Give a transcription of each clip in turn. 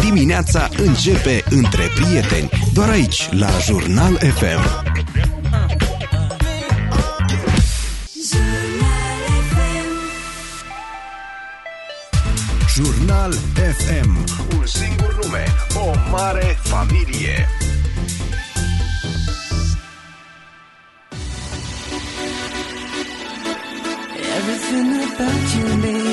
Dimineața începe între prieteni, doar aici, la Jurnal FM. Jurnal FM. Un singur nume, o mare familie. Everything about you, baby.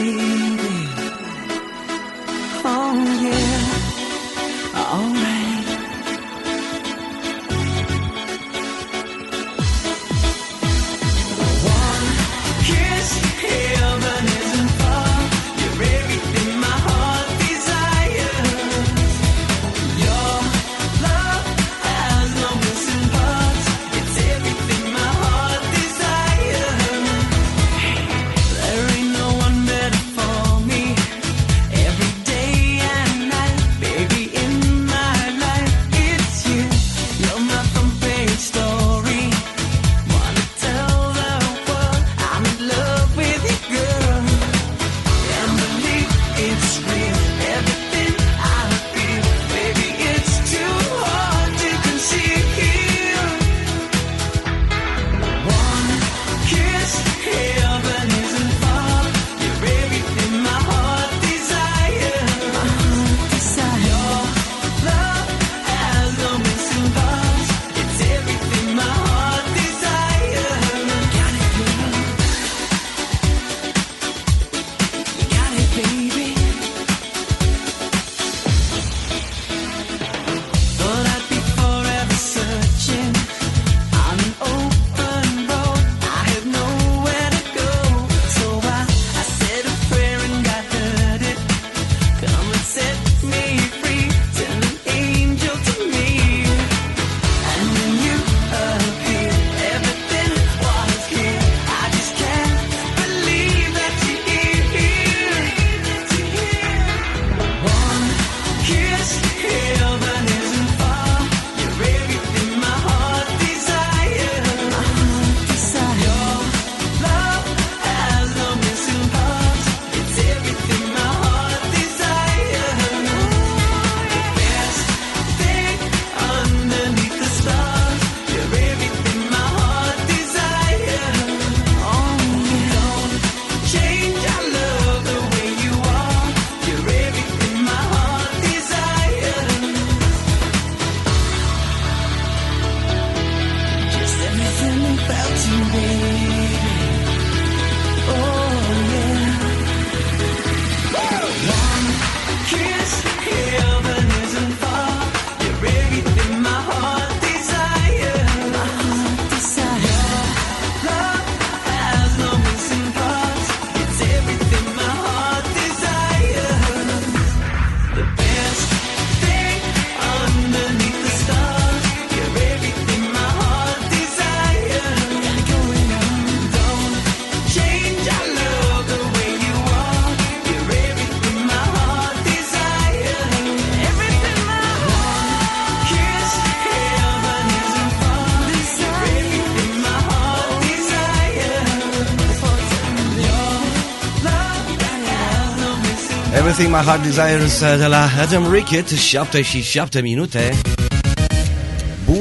Everything My Heart Desires uh, de la Adam Rickett, 7 și 7 minute.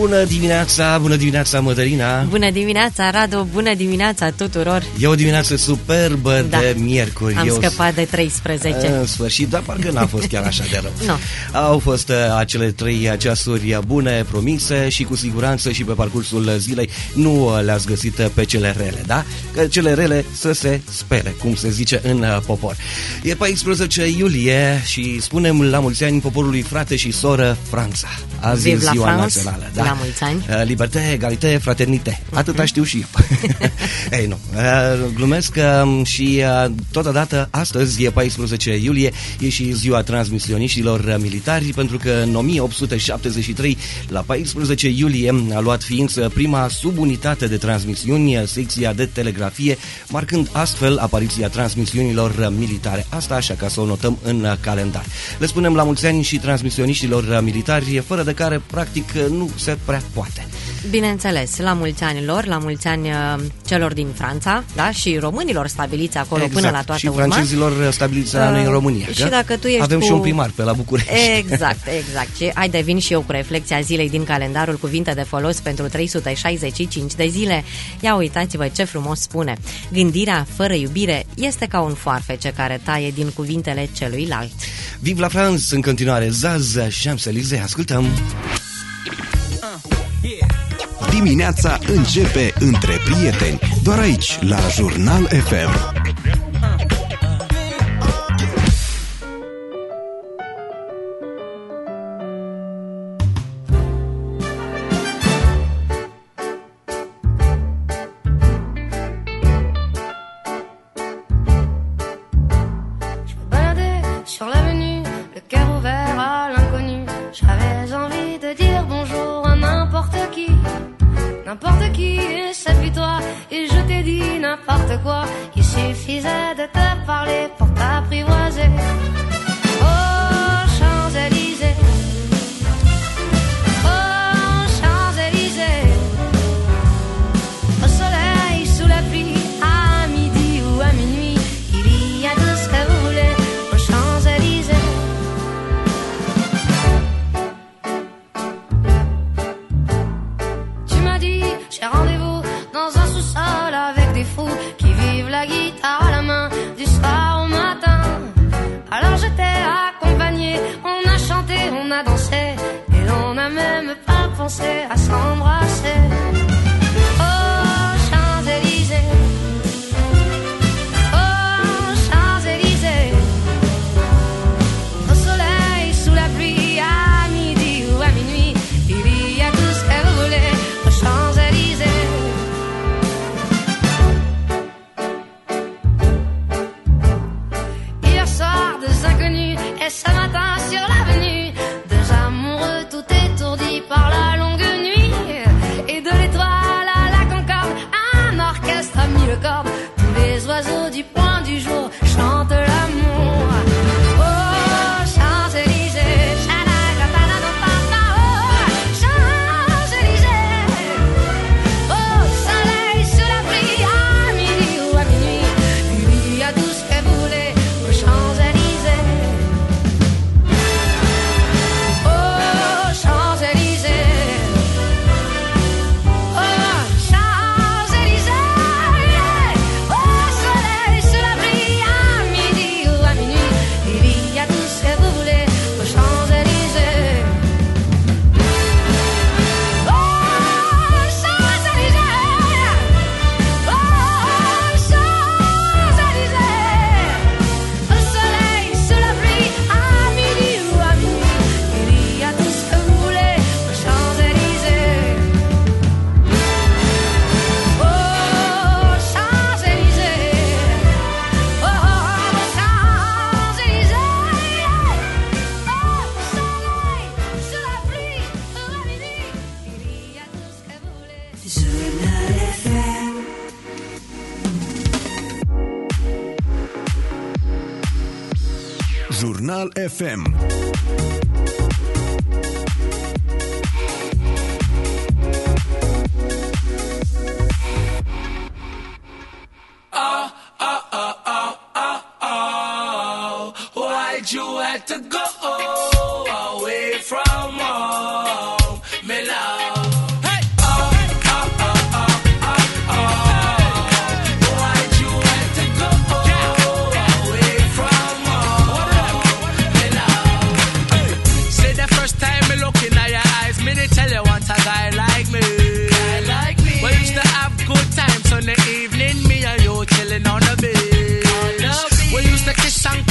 Bună dimineața, bună dimineața, Mădălina! Bună dimineața, Radu, bună dimineața tuturor! E o dimineață superbă Da. de miercuri. Am Eu- scăpat de 13. În sfârșit, dar parcă n-a fost chiar așa de rău. Nu. Au fost uh, acele trei ceasuri bune promise și cu siguranță și pe parcursul zilei nu uh, le-ați găsit uh, pe cele rele, da? Că cele rele să se spere, cum se zice în uh, popor. E 14 iulie și spunem la mulți ani poporului frate și soră Franța. Azi Vive e la ziua France, națională. Da. la mulți ani. Uh, Liberté, egalité, fraternité. Atâta știu și eu. Ei, nu. Uh, Glumesc uh, și uh, totodată astăzi e 14 iulie, e și ziua transmisioniștilor uh, militari, pentru că în 1873, la 14 iulie, a luat ființă prima subunitate de transmisiuni, uh, secția de telegrafie, marcând astfel apariția transmisiunilor uh, militare. Asta așa ca să o notăm în uh, calendar. Le spunem la mulți ani și transmisioniștilor uh, militari, fără de care, practic, uh, nu se prea poate. Bineînțeles, la mulți ani lor, la mulți ani uh, celor din Franța, da, și românilor stabiliți acolo exact. până la exact. toată și urma. Și francezilor stabiliți la noi în uh, România. Și că? dacă tu ești Avem cu... și un primar pe la București. Exact, exact. Și hai devin și eu cu reflexia zilei din calendarul cuvinte de folos pentru 365 de zile. Ia uitați-vă ce frumos spune. Gândirea fără iubire este ca un foarfece care taie din cuvintele celuilalt. Viv la France în continuare. Zaza Champs-Élysées, ascultăm! Uh, yeah. Dimineața începe între prieteni, doar aici, la Jurnal FM. take this song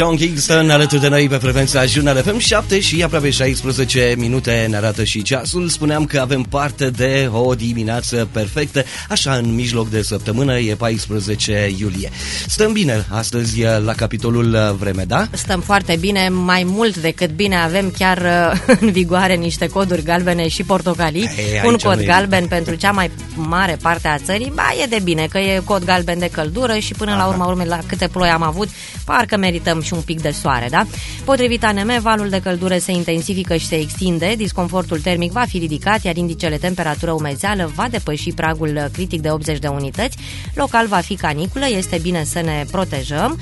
Sean Kingston alături de noi pe frecvența Jurnal FM 7 și aproape 16 minute ne arată și ceasul. Spuneam că avem parte de o dimineață perfectă, așa în mijloc de săptămână, e 14 iulie. Stăm bine astăzi la capitolul vreme, da? Stăm foarte bine, mai mult decât bine avem chiar uh, în vigoare niște coduri galbene și portocalii. Ei, aici Un cod nu e galben pentru cea mai mare parte a țării, ba e de bine că e cod galben de căldură și până la urma urmei la câte ploi am avut, parcă merităm și un pic de soare, da? Potrivit ANM, valul de căldură se intensifică și se extinde, disconfortul termic va fi ridicat, iar indicele temperatură umezeală va depăși pragul critic de 80 de unități. Local va fi caniculă, este bine să ne protejăm.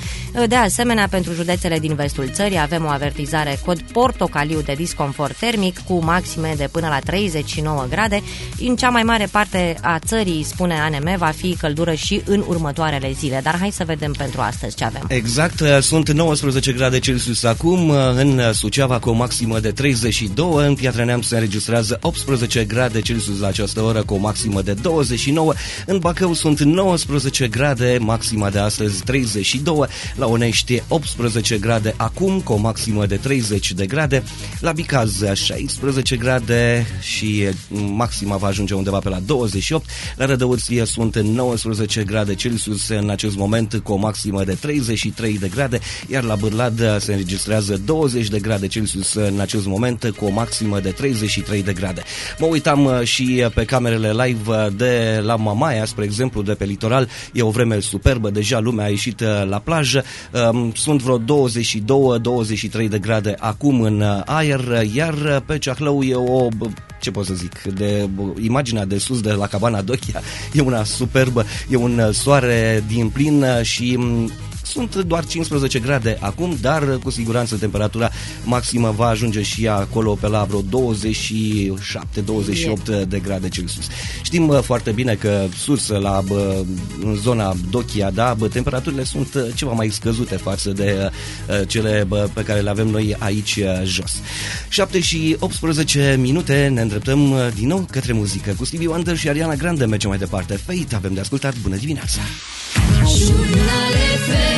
De asemenea, pentru județele din vestul țării avem o avertizare cod portocaliu de disconfort termic cu maxime de până la 39 grade. În cea mai mare parte a țării, spune ANM, va fi căldură și în următoarele zile. Dar hai să vedem pentru astăzi ce avem. Exact, uh, sunt 19 grade Celsius acum, uh, în Suceava cu o maximă de 32, în Piatra Neamț se înregistrează 18 grade Celsius la această oră cu o maximă de 29, în Bacău sunt 19 grade, maxima de astăzi 32, la Onești 18 grade acum cu o maximă de 30 de grade, la Bicaz 16 grade și uh, maxima va ajunge undeva pe la 28, la Rădăuție sunt 19 grade Celsius în acest moment cu o maximă de 33 de grade, iar la Bârlad se înregistrează 20 de grade Celsius în acest moment cu o maximă de 33 de grade. Mă uitam uh, și pe camerele live uh, de la Mamaia, spre exemplu, de pe litoral, e o vreme superbă, deja lumea a ieșit uh, la plajă, Um, sunt vreo 22-23 de grade acum în uh, aer, iar uh, pe Ceahlău e o ce pot să zic, de imaginea de sus de la cabana Dochia e una superbă, e un uh, soare din plin uh, și m, sunt doar 15 grade acum, dar uh, cu siguranță temperatura maximă va ajunge și ea acolo pe la vreo 27-28 de grade Celsius. Știm uh, foarte bine că sus la bă, în zona Dochia, da, bă, temperaturile sunt uh, ceva mai scăzute față de uh, cele bă, pe care le avem noi aici uh, jos. 7 și 18 minute ne îndreptăm uh, din nou către muzică. Cu Stevie Wonder și Ariana Grande mergem mai departe. Fate avem de ascultat. Bună dimineața! Jurnal FM.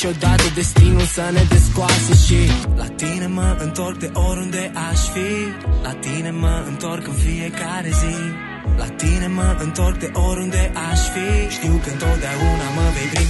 niciodată destinul să ne descoase Și la tine mă întorc de oriunde aș fi. La tine mă întorc în fiecare zi. La tine mă întorc de oriunde aș fi. Știu că întotdeauna mă vei primi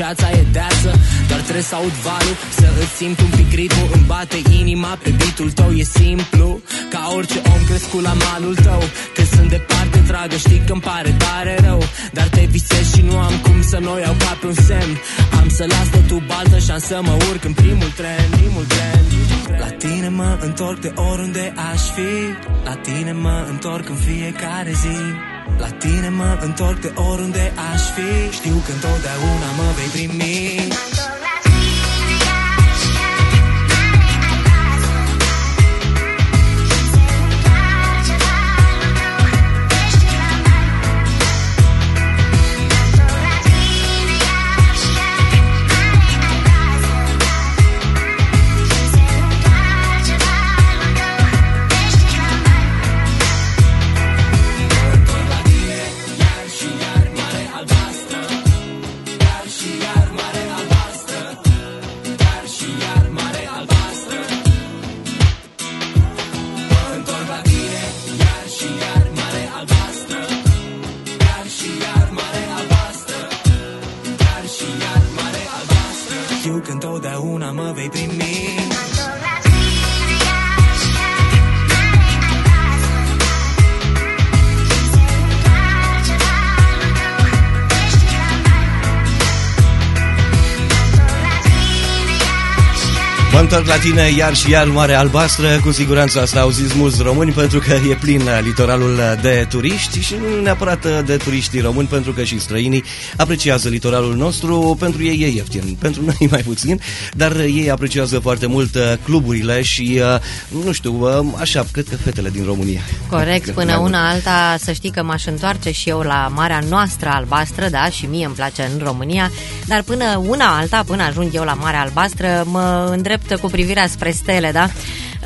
Chiar dacă ceața e deață Doar trebuie să aud valul Să îți simt un pic ritmul Îmi bate inima pe bitul tău E simplu Ca orice om crescut la malul tău. Când sunt departe, dragă Știi că-mi pare tare rău Dar te visez și nu am cum să nu o iau ca pe un semn. Am să las totul baltă Și am să mă urc în primul tren Primul tren. La tine mă întorc de oriunde aș fi La tine mă întorc în fiecare zi La tine mă întorc de oriunde aș fi. Știu că întotdeauna mă vei primi la tine iar și iar Mare Albastră Cu siguranță asta au zis mulți români Pentru că e plin litoralul de turiști Și nu neapărat de turiștii români Pentru că și străinii apreciază litoralul nostru Pentru ei e ieftin Pentru noi mai puțin Dar ei apreciază foarte mult cluburile Și nu știu, așa, cred că fetele din România Corect, Cred până mai mult. una alta să știi că m-aș întoarce și eu la marea noastră albastră, da, și mie îmi place în România, dar până una alta, până ajung eu la Marea Albastră, mă îndrept cu privirea spre stele, da?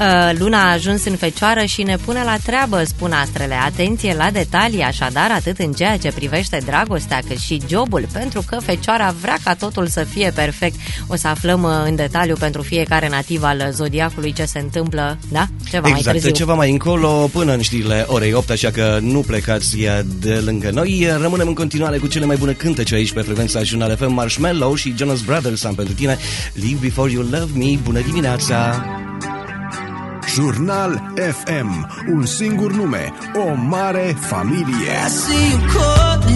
Uh, Luna a ajuns în fecioară și ne pune la treabă, spun astrele. Atenție la detalii, așadar, atât în ceea ce privește dragostea, cât și jobul, pentru că fecioara vrea ca totul să fie perfect. O să aflăm uh, în detaliu pentru fiecare nativ al zodiacului ce se întâmplă, da? Ceva mai Exact, târziu. ceva mai încolo până în știrile orei 8, așa că nu plecați de lângă noi. Rămânem în continuare cu cele mai bune cântece aici pe frecvența Jurnal FM Marshmallow și Jonas Brothers am pentru tine Live Before You Love Me. Bună dimineața! Jurnal FM, un singur nume, o mare familie. I see you calling.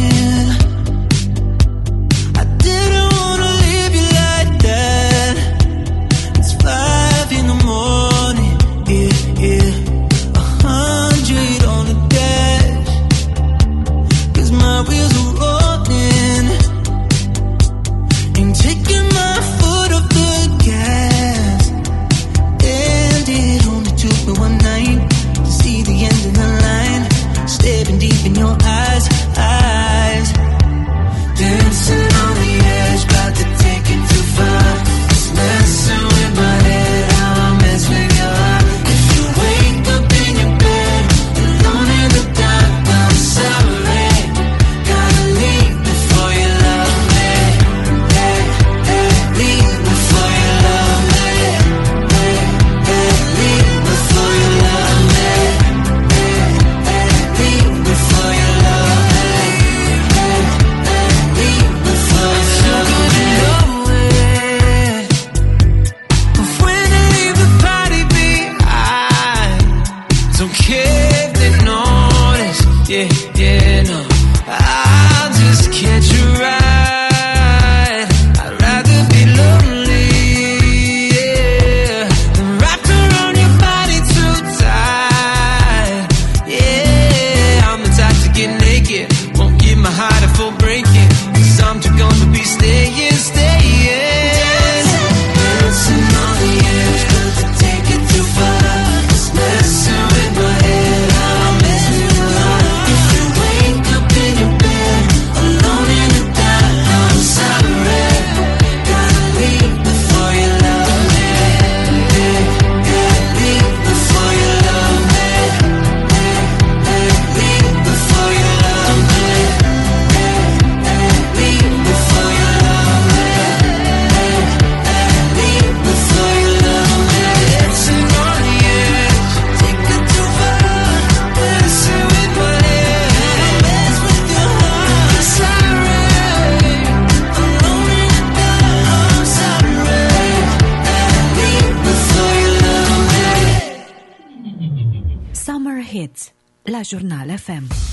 Hits la Jurnal FM.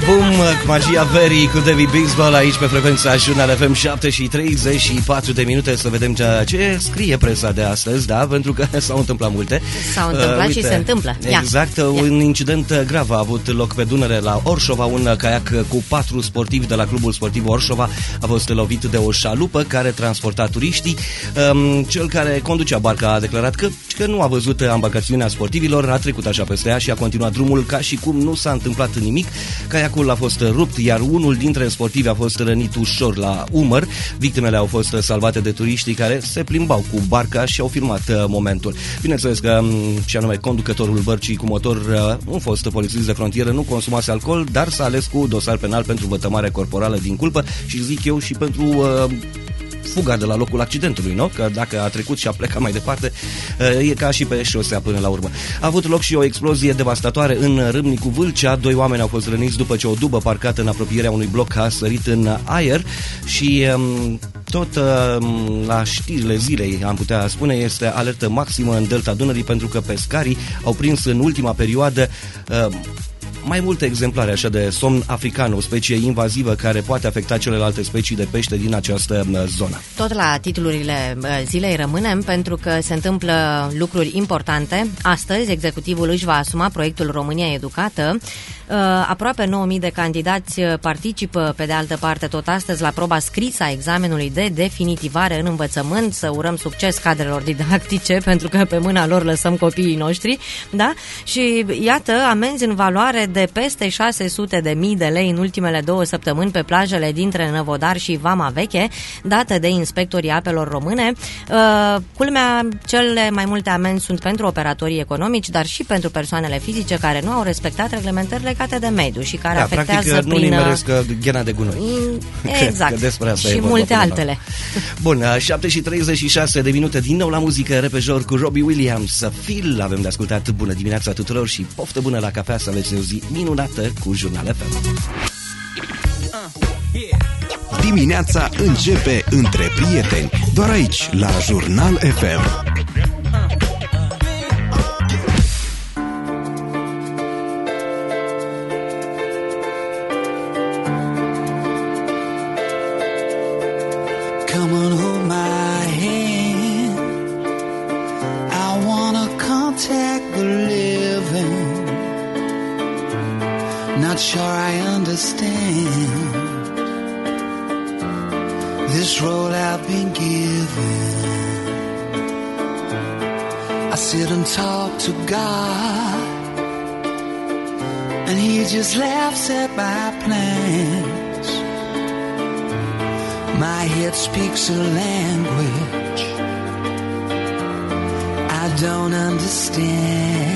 album uh, cu magia verii cu David Bixball aici pe frecvența Jurnal FM 7 și 34 de minute să vedem ceea ce scrie presa de astăzi, da? Pentru că s-au întâmplat multe. S-au întâmplat uh, uite, și se întâmplă. Exact, Ia. un incident grav a avut loc pe Dunăre la Orșova, un caiac cu patru sportivi de la clubul sportiv Orșova a fost lovit de o șalupă care transporta turiștii. Um, cel care conducea barca a declarat că că nu a văzut ambarcațiunea sportivilor, a trecut așa peste ea și a continuat drumul ca și cum nu s-a întâmplat nimic. Caiacul a fost rupt, iar unul dintre sportivi a fost rănit ușor la umăr. Victimele au fost salvate de turiștii care se plimbau cu barca și au filmat uh, momentul. Bineînțeles că, m, și anume, conducătorul bărcii cu motor, uh, un fost polițist de frontieră, nu consumase alcool, dar s-a ales cu dosar penal pentru vătămare corporală din culpă și zic eu și pentru uh, fuga de la locul accidentului, nu? Că dacă a trecut și a plecat mai departe, e ca și pe șosea până la urmă. A avut loc și o explozie devastatoare în Râmnicu Vâlcea. Doi oameni au fost răniți după ce o dubă parcată în apropierea unui bloc a sărit în aer și um, tot um, la știrile zilei, am putea spune, este alertă maximă în delta Dunării pentru că pescarii au prins în ultima perioadă um, mai multe exemplare așa de somn african, o specie invazivă care poate afecta celelalte specii de pește din această uh, zonă. Tot la titlurile uh, zilei rămânem pentru că se întâmplă lucruri importante. Astăzi, executivul își va asuma proiectul România Educată. Uh, Aproape 9000 de candidați uh, participă, pe de altă parte, tot astăzi la proba scrisă a examenului de definitivare în învățământ. Să urăm succes cadrelor didactice, pentru că pe mâna lor lăsăm copiii noștri. Da? Și iată, amenzi în valoare de peste 600 de mii de lei în ultimele două săptămâni pe plajele dintre Năvodar și Vama Veche, date de inspectorii apelor române. Uh, Culmea, cele mai multe amenzi sunt pentru operatorii economici, dar și pentru persoanele fizice care nu au respectat reglementări legate de mediu și care Da, afectează practic nu prin... uh, nimeresc uh, ghena de gunoi. Mm, Că- Exact. Că despre asta și e vorba multe până la altele. urmă. Bun, uh, 7 și 36 de minute din nou la muzică repejor cu Robbie Williams. Phil avem de ascultat. Bună dimineața tuturor și poftă bună la cafea să aveți o zi minunată cu Jurnal FM. Dimineața începe între prieteni, doar aici, la Jurnal FM. Come on, hold sure I understand this role I've been given. I sit and talk to God, and He just laughs at my plans. My head speaks a language I don't understand.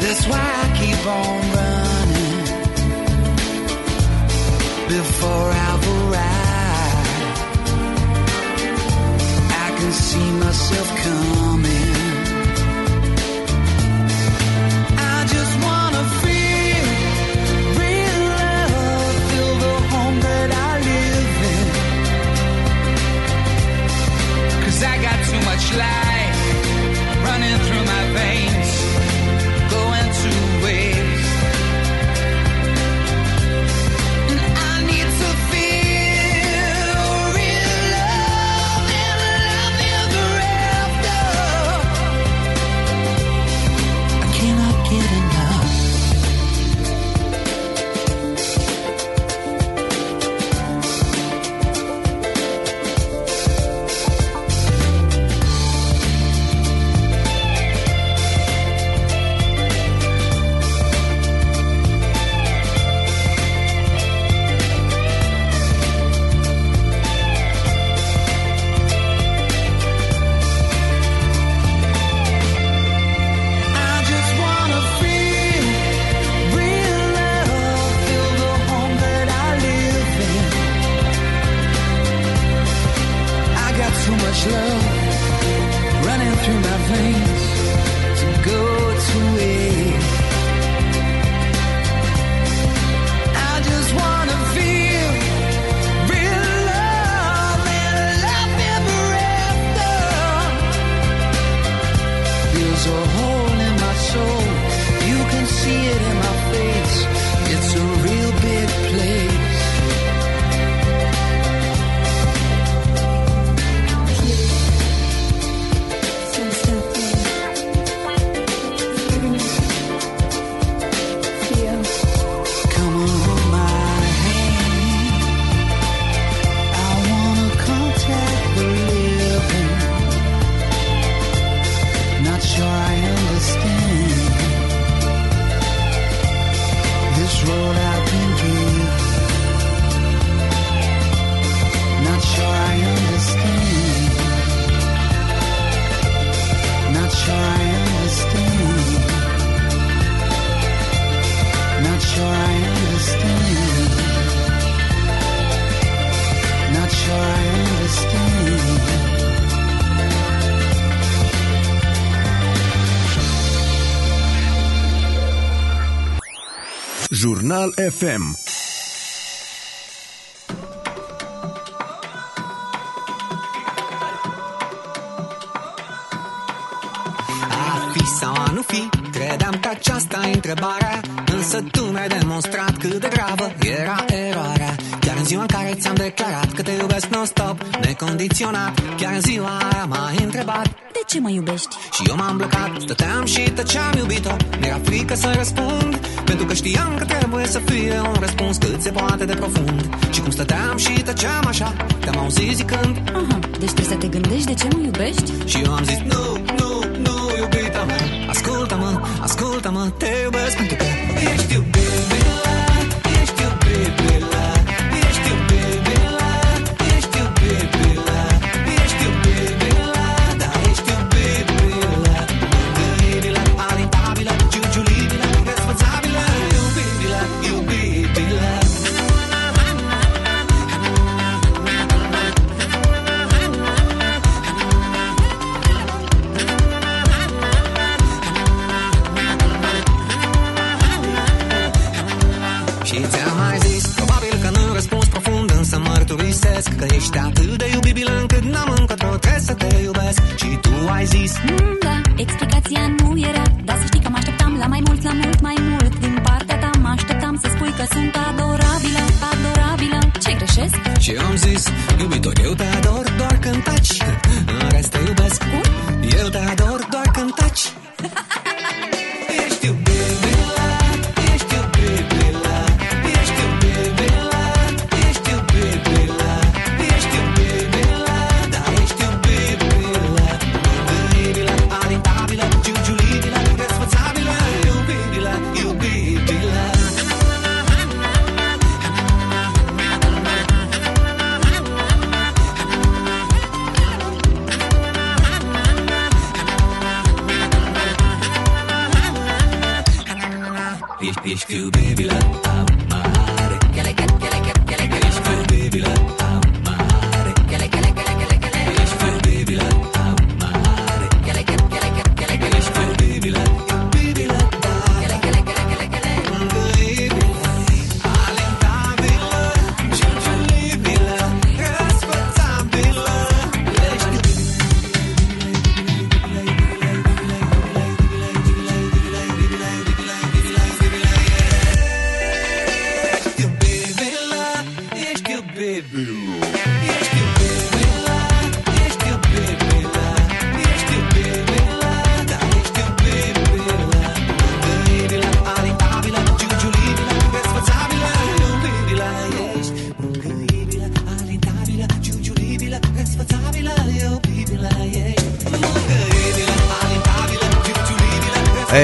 That's why I keep on running before I've arrived. I can see myself coming. I just wanna feel real love, feel the home that I live in. Cause I got too much life FM profund Și cum stăteam și tăceam așa Te-am auzit zicând uh-huh.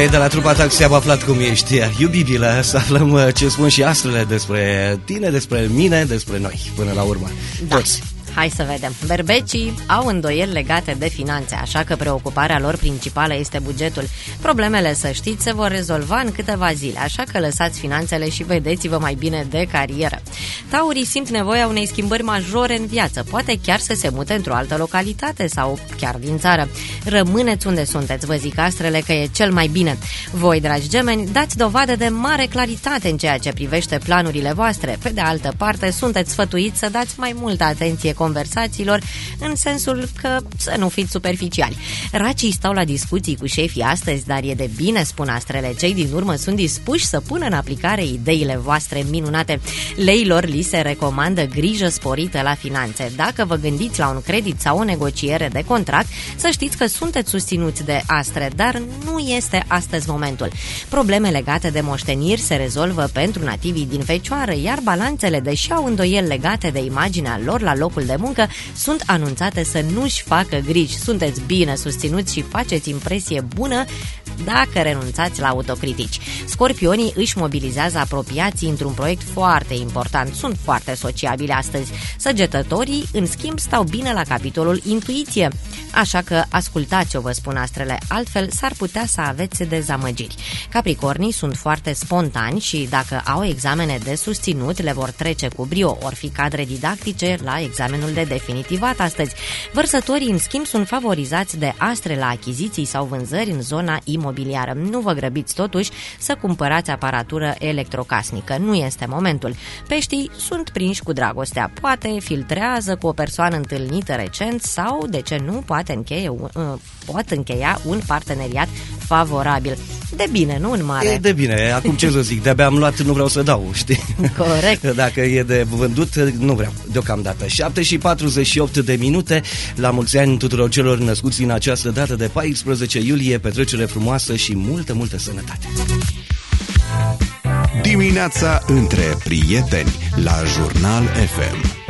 Andrei de la trupa Taxi am aflat cum ești iubibilă, să aflăm uh, ce spun și astrele despre tine, despre mine, despre noi, până la urmă. Da. Toți. Hai să vedem. Berbecii au îndoieli legate de finanțe, așa că preocuparea lor principală este bugetul. Problemele, să știți, se vor rezolva în câteva zile, așa că lăsați finanțele și vedeți-vă mai bine de carieră. Taurii simt nevoia unei schimbări majore în viață, poate chiar să se mute într-o altă localitate sau chiar din țară. Rămâneți unde sunteți, vă zic astrele că e cel mai bine. Voi, dragi gemeni, dați dovadă de mare claritate în ceea ce privește planurile voastre. Pe de altă parte, sunteți sfătuiți să dați mai multă atenție conversațiilor, în sensul că să nu fiți superficiali. Racii stau la discuții cu șefii astăzi, dar e de bine, spun astrele. Cei din urmă sunt dispuși să pună în aplicare ideile voastre minunate. Leilor li se recomandă grijă sporită la finanțe. Dacă vă gândiți la un credit sau o negociere de contract, să știți că sunteți susținuți de astre, dar nu este astăzi momentul. Probleme legate de moșteniri se rezolvă pentru nativii din fecioară, iar balanțele, deși au îndoieli legate de imaginea lor la locul de muncă, sunt anunțate să nu-și facă griji. Sunteți bine susținuți și faceți impresie bună dacă renunțați la autocritici. Scorpionii își mobilizează apropiații într-un proiect foarte important. Sunt foarte sociabili astăzi. Săgetătorii, în schimb, stau bine la capitolul intuiție. Așa că ascultați ce vă spun astrele, altfel s-ar putea să aveți dezamăgiri. Capricornii sunt foarte spontani și dacă au examene de susținut, le vor trece cu brio, ori fi cadre didactice la examenul de definitivat astăzi. Vărsătorii, în schimb, sunt favorizați de astre la achiziții sau vânzări în zona imobiliară. Nu vă grăbiți totuși să cumpărați aparatură electrocasnică. Nu este momentul. Peștii sunt prinși cu dragostea. Poate filtrează cu o persoană întâlnită recent sau, de ce nu, poate încheie un, uh, pot încheia un parteneriat favorabil. De bine, nu în mare. E de bine, acum ce să zic, de-abia am luat, nu vreau să dau, știi? Corect. Dacă e de vândut, nu vreau, deocamdată. 7 și 48 de minute, la mulți ani tuturor celor născuți în această dată de 14 iulie, petrecere frumoasă și multă, multă sănătate. Dimineața între prieteni la Jurnal FM.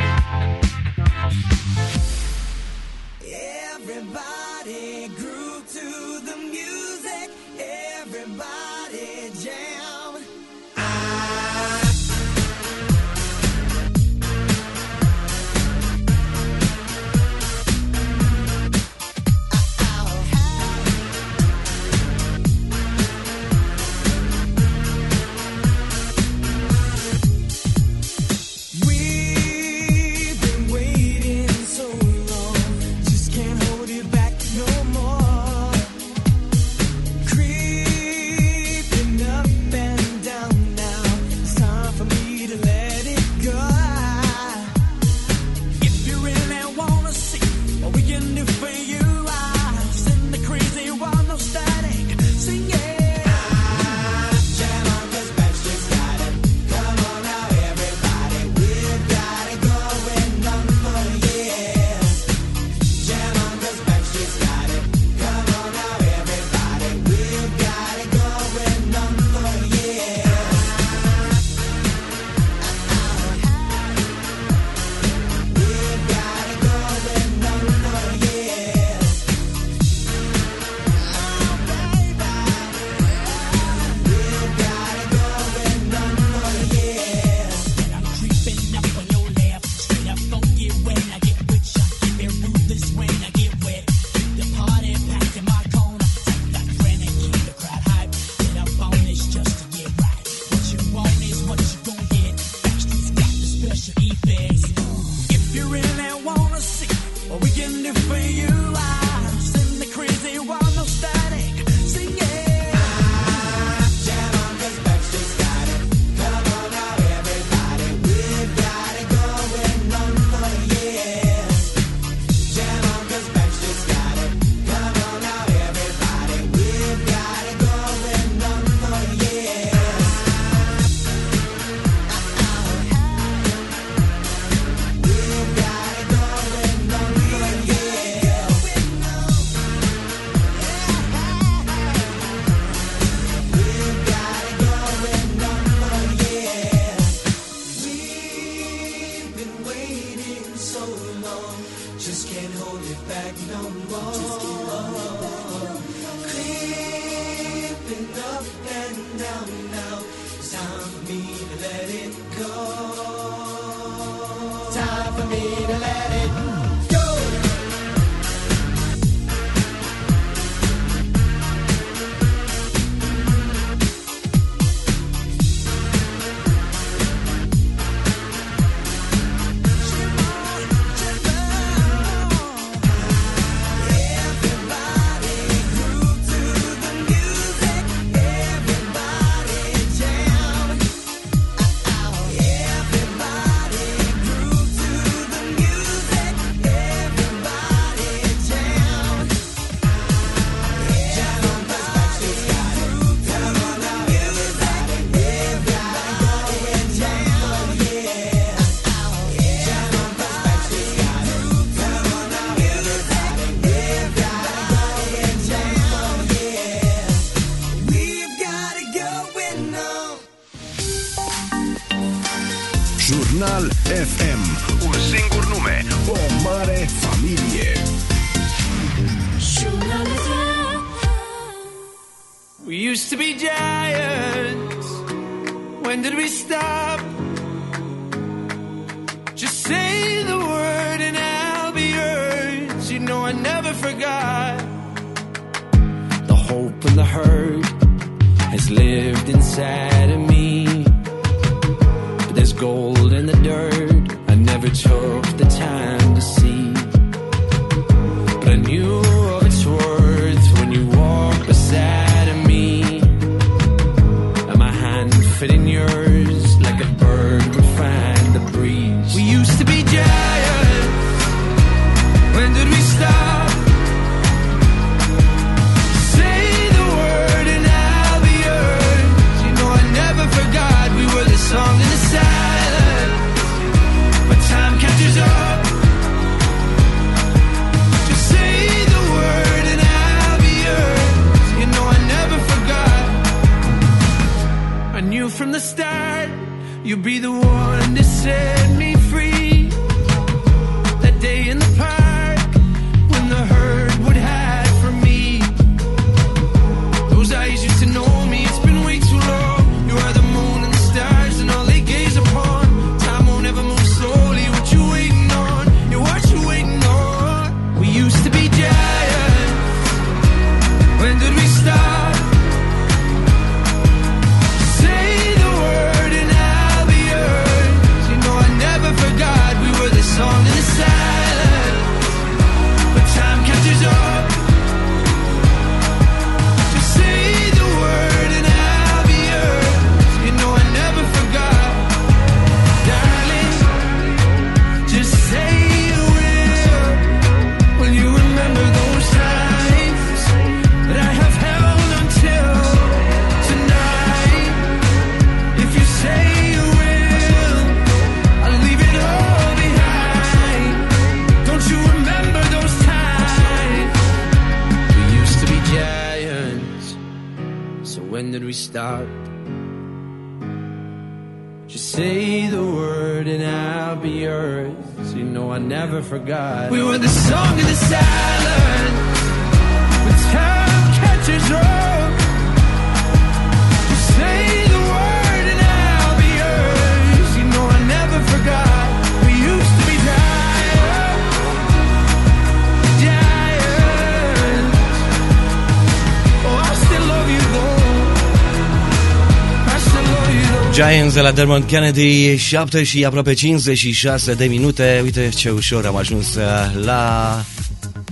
Giants de la Dermot Kennedy, 7 și aproape 56 de minute. Uite ce ușor am ajuns uh, la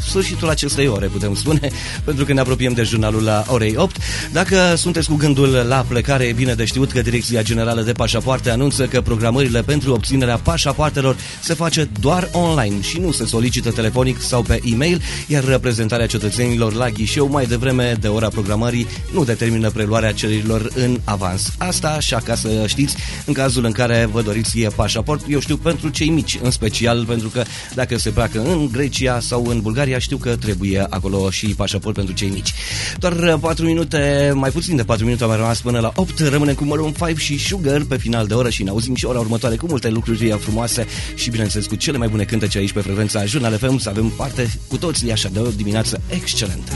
sfârșitul acestei ore, putem spune, pentru că ne apropiem de jurnalul la orei 8. Dacă sunteți cu gândul la plecare, e bine de știut că Direcția Generală de Pașapoarte anunță că programările pentru obținerea pașapoartelor se face doar online și nu se solicită telefonic sau pe e-mail, iar reprezentarea cetățenilor la ghișeu mai devreme de ora programării nu determină preluarea cererilor în avans. Asta așa ca să știți, în cazul în care vă doriți pașaport, eu știu pentru cei mici, în special pentru că dacă se pleacă în Grecia sau în Bulgaria, știu că trebuie acolo și pașaport pentru cei mici. Doar 4 minute, mai puțin de 4 minute au mai rămas până la 8, rămânem cu Maroon 5 și Sugar pe final de oră și ne auzim și ora următoare cu multe lucruri frumoase și bineînțeles cu cele mai bune cântece aici pe frecvența Jurnal FM să avem parte cu toții așa de o dimineață excelentă.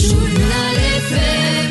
Jurnal FM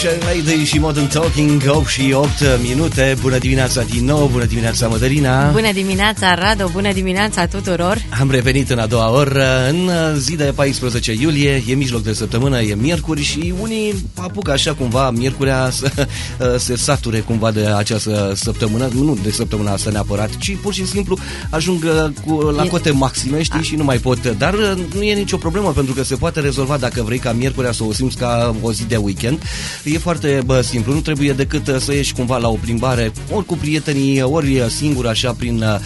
Sherry Sherry Lady și Modern Talking 8 și 8 minute Bună dimineața din nou, bună dimineața Mădălina Bună dimineața, Rado, bună dimineața tuturor! Am revenit în a doua oră, în zi de 14 iulie, e mijloc de săptămână, e miercuri și unii apucă așa cumva miercurea să se sature cumva de această săptămână, nu de săptămâna asta neapărat, ci pur și simplu ajung uh, cu, la E- cote maxime, știi, și nu mai pot. Dar uh, nu e nicio problemă pentru că se poate rezolva dacă vrei ca miercurea să o simți ca o zi de weekend. E foarte bă, simplu, nu trebuie decât uh, să ieși cumva la o plimbare, ori cu prietenii, ori uh, singur așa prin uh,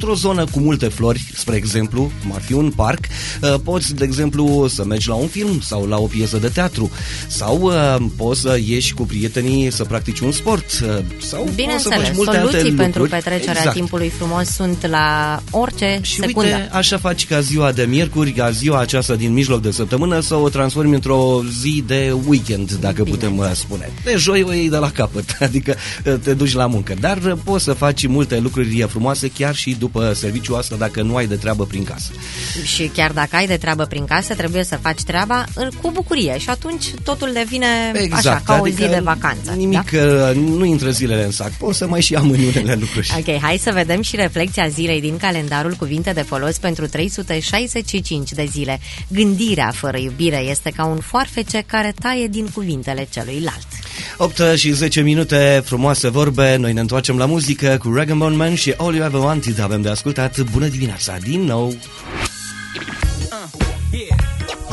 într-o zonă cu multe flori, spre exemplu, cum ar fi un parc, uh, poți, de exemplu, să mergi la un film sau la o piesă de teatru sau uh, poți să ieși cu prietenii să practici un sport uh, sau poți să faci Bineînțeles, multe soluții alte pentru lucruri. petrecerea exact. timpului frumos sunt la orice Și secundă. uite, așa faci ca ziua de miercuri, ca ziua aceasta din mijloc de săptămână să o transformi într-o zi de weekend, dacă Bine. putem uh, spune. De joi o iei de la capăt, adică uh, te duci la muncă. Dar uh, poți să faci multe lucruri frumoase chiar și după serviciul asta dacă nu ai de treabă prin casă. Și chiar dacă ai de treabă prin casă, trebuie să faci treaba în, cu bucurie și atunci totul devine așa, ca o zi de vacanță. Exact, Nimic Da? uh, nu intră zilele în sac. Poți să mai și amâni unele lucruri. Ok, hai să vedem și reflexia zilei din calendarul cuvinte de folos pentru 365 de zile. Gândirea fără iubire este ca un foarfece care taie din cuvintele celuilalt. 8 și 10 minute, frumoase vorbe, noi ne întoarcem la muzică cu Ragabon Man și All You Ever Wanted avem de ascultat. Bună dimineața din nou!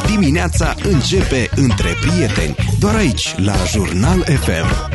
Dimineața începe între prieteni, doar aici, la Jurnal FM.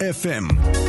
FM.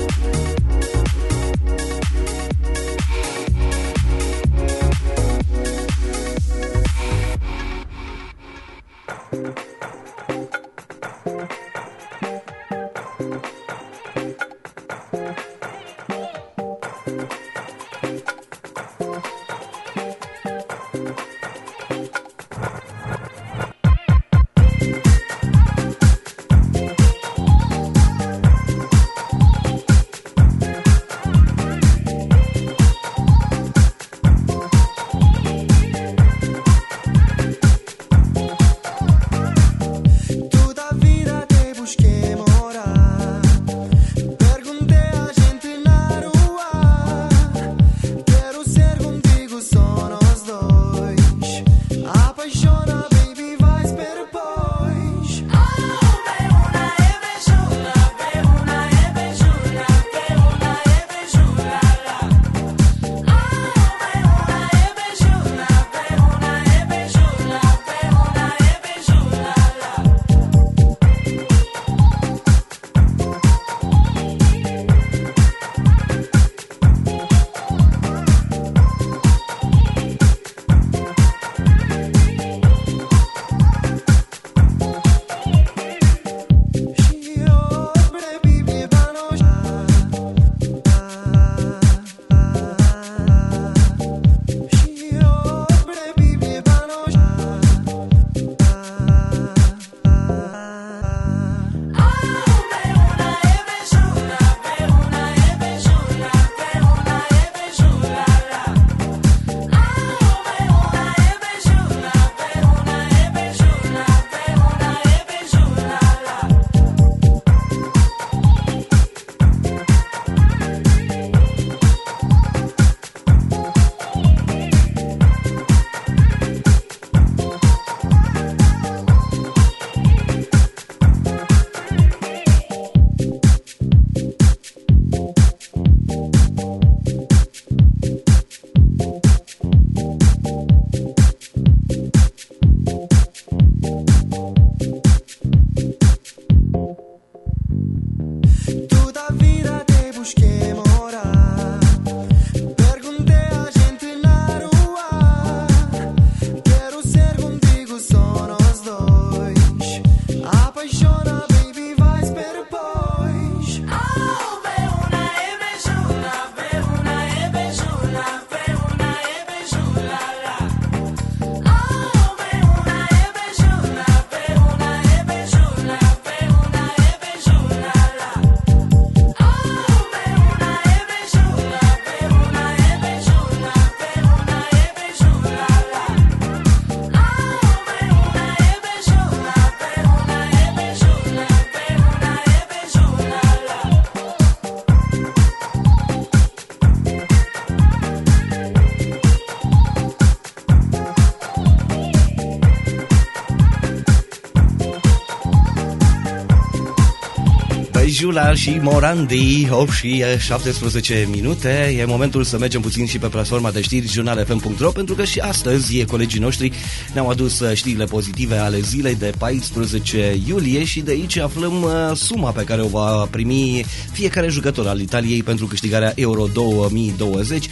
Bejula și Morandi, 8 și eh, 17 minute. E momentul să mergem puțin și pe platforma de știri jurnalfm.ro pentru că și astăzi colegii noștri ne-au adus eh, știrile pozitive ale zilei de 14 iulie și de aici aflăm eh, suma pe care o va primi fiecare jucător al Italiei pentru câștigarea Euro 2020. Eh,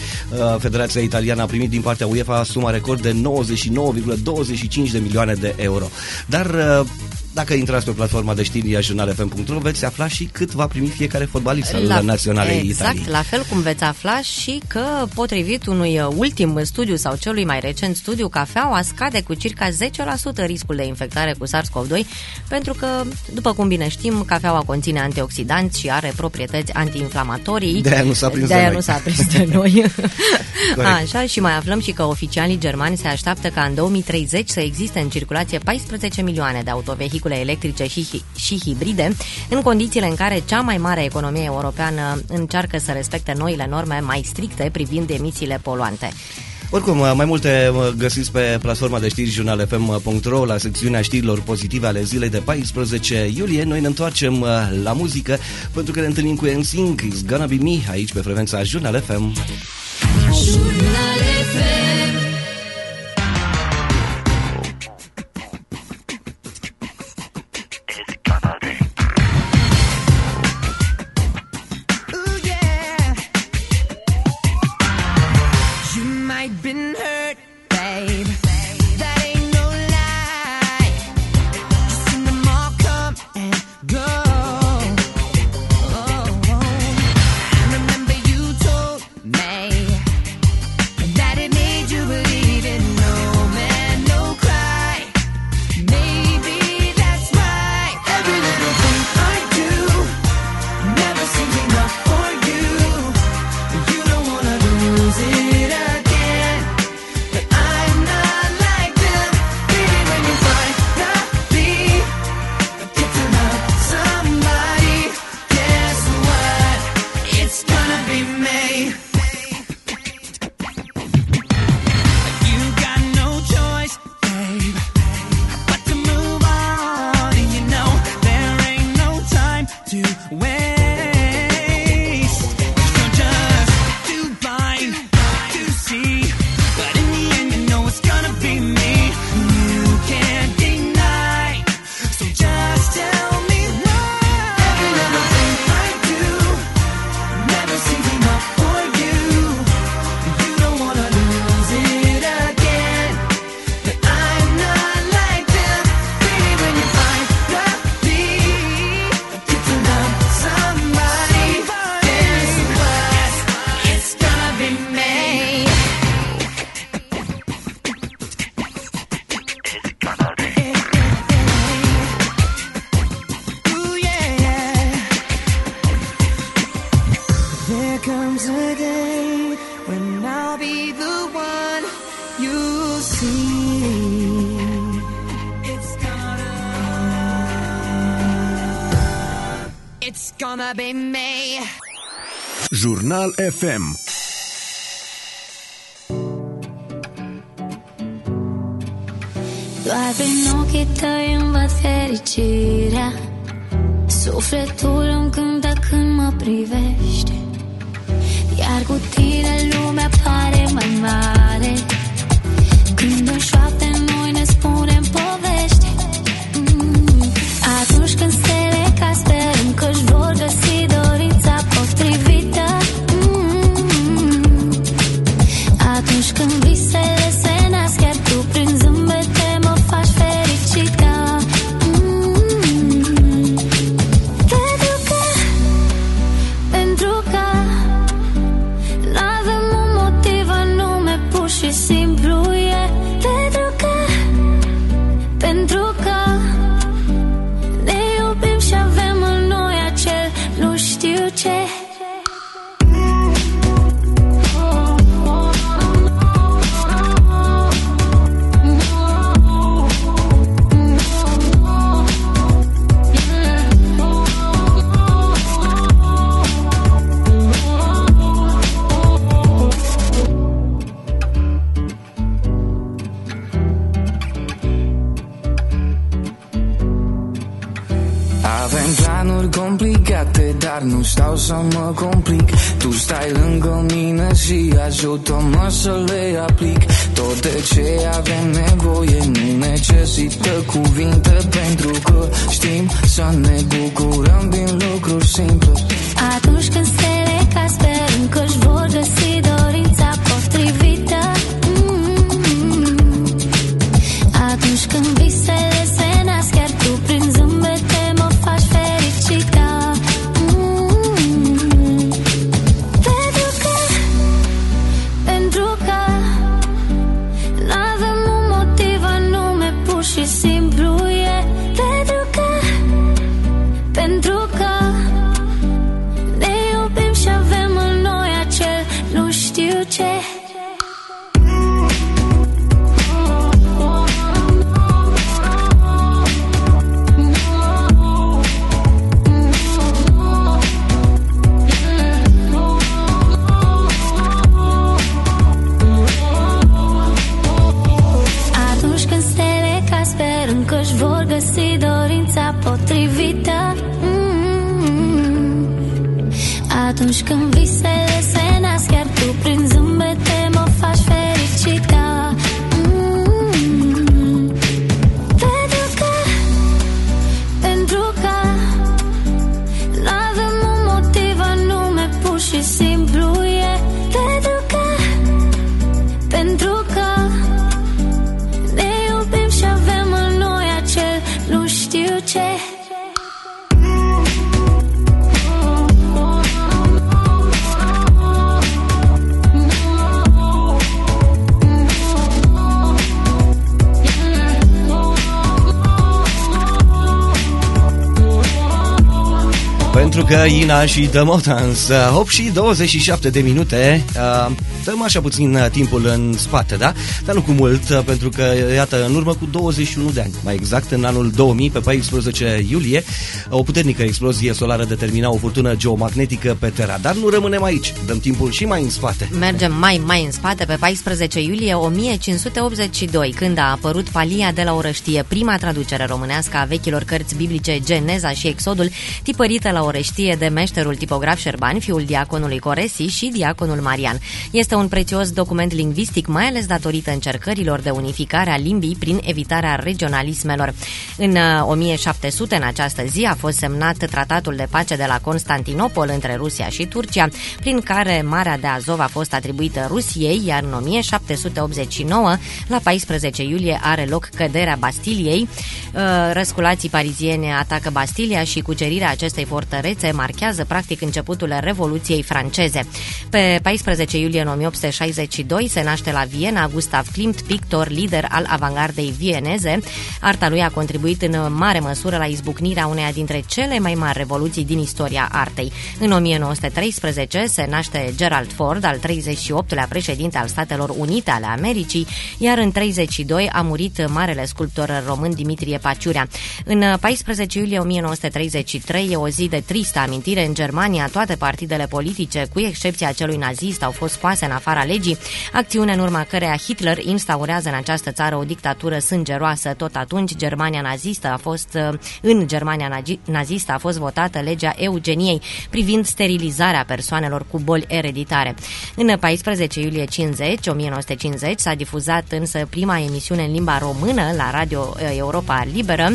Federația Italiană a primit din partea UEFA suma record de 99,25 de milioane de euro. Dar eh, dacă intrați pe platforma de știri a jurnalfm.ro veți afla și cât va primi fiecare fotbalist al naționalei exact, Italiei. la fel cum veți afla și că, potrivit unui uh, ultim studiu sau celui mai recent studiu, cafeaua scade cu circa 10% riscul de infectare cu SARS-CoV-2, pentru că, după cum bine știm, cafeaua conține antioxidanți și are proprietăți antiinflamatorii. De-aia nu s-a prins de De-aia noi. nu s-a prins de noi. Corect. Așa, și mai aflăm și că oficialii germani se așteaptă ca în 2030 să existe în circulație 14 milioane de autovehicule electrice și, hi- și hibride, în condițiile în care cea mai mare economie europeană încearcă să respecte noile norme mai stricte privind emisiile poluante. Oricum, mai multe mă, găsiți pe platforma de știri jurnalfm.ro la secțiunea știrilor pozitive ale zilei de 14 iulie. Noi ne întoarcem uh, la muzică pentru că ne întâlnim cu NSYNC, It's Gonna Be Me, aici pe frecvența Jurnal FM. Jurnal FM că Ina și The Motans 8 și 27 de minute uh, Dăm așa puțin uh, timpul în spate, da? Dar nu cu mult, uh, pentru că, iată, în urmă cu 21 de ani Mai exact, în anul 2000, pe 14 iulie O puternică explozie solară determina o furtună geomagnetică pe Terra Dar nu rămânem aici, dăm timpul și mai în spate Mergem mai, mai în spate pe 14 iulie 1582, când a apărut Palia de la Orăștie, prima traducere românească a vechilor cărți biblice Geneza și Exodul, tipărită la Orăștie de meșterul tipograf Șerban, fiul diaconului Coresi și diaconul Marian. Este un prețios document lingvistic, mai ales datorită încercărilor de unificare a limbii prin evitarea regionalismelor. În uh, 1700, în această zi, a fost semnat tratatul de pace de la Constantinopol între Rusia și Turcia, prin care Marea de Azov a fost atribuită Rusiei, iar în 1789, la 14 iulie, are loc căderea Bastiliei. Uh, Răsculații parizieni atacă Bastilia și cucerirea acestei fortărețe marchează practic începutul Revoluției franceze. Pe 14 iulie în 1862 se naște la Viena Gustav Klimt, pictor, lider al avangardei vieneze. Arta lui a contribuit în mare măsură la izbucnirea uneia dintre cele mai mari revoluții din istoria artei. În 1913 se naște Gerald Ford, al 38-lea președinte al Statelor Unite ale Americii, iar în 32 a murit marele sculptor român Dimitrie Paciurea. În 14 iulie 1933 e o zi de tristă amintire în Germania. Toate partidele politice, cu excepția celui nazist, au fost scoase în afara legii, acțiune în urma căreia Hitler instaurează în această țară o dictatură sângeroasă. Tot atunci, Germania nazistă a fost, în Germania nazi- nazistă a fost votată legea eugeniei privind sterilizarea persoanelor cu boli ereditare. În 14 iulie 50, 1950 s-a difuzat însă prima emisiune în limba română la Radio eh, Europa Liberă.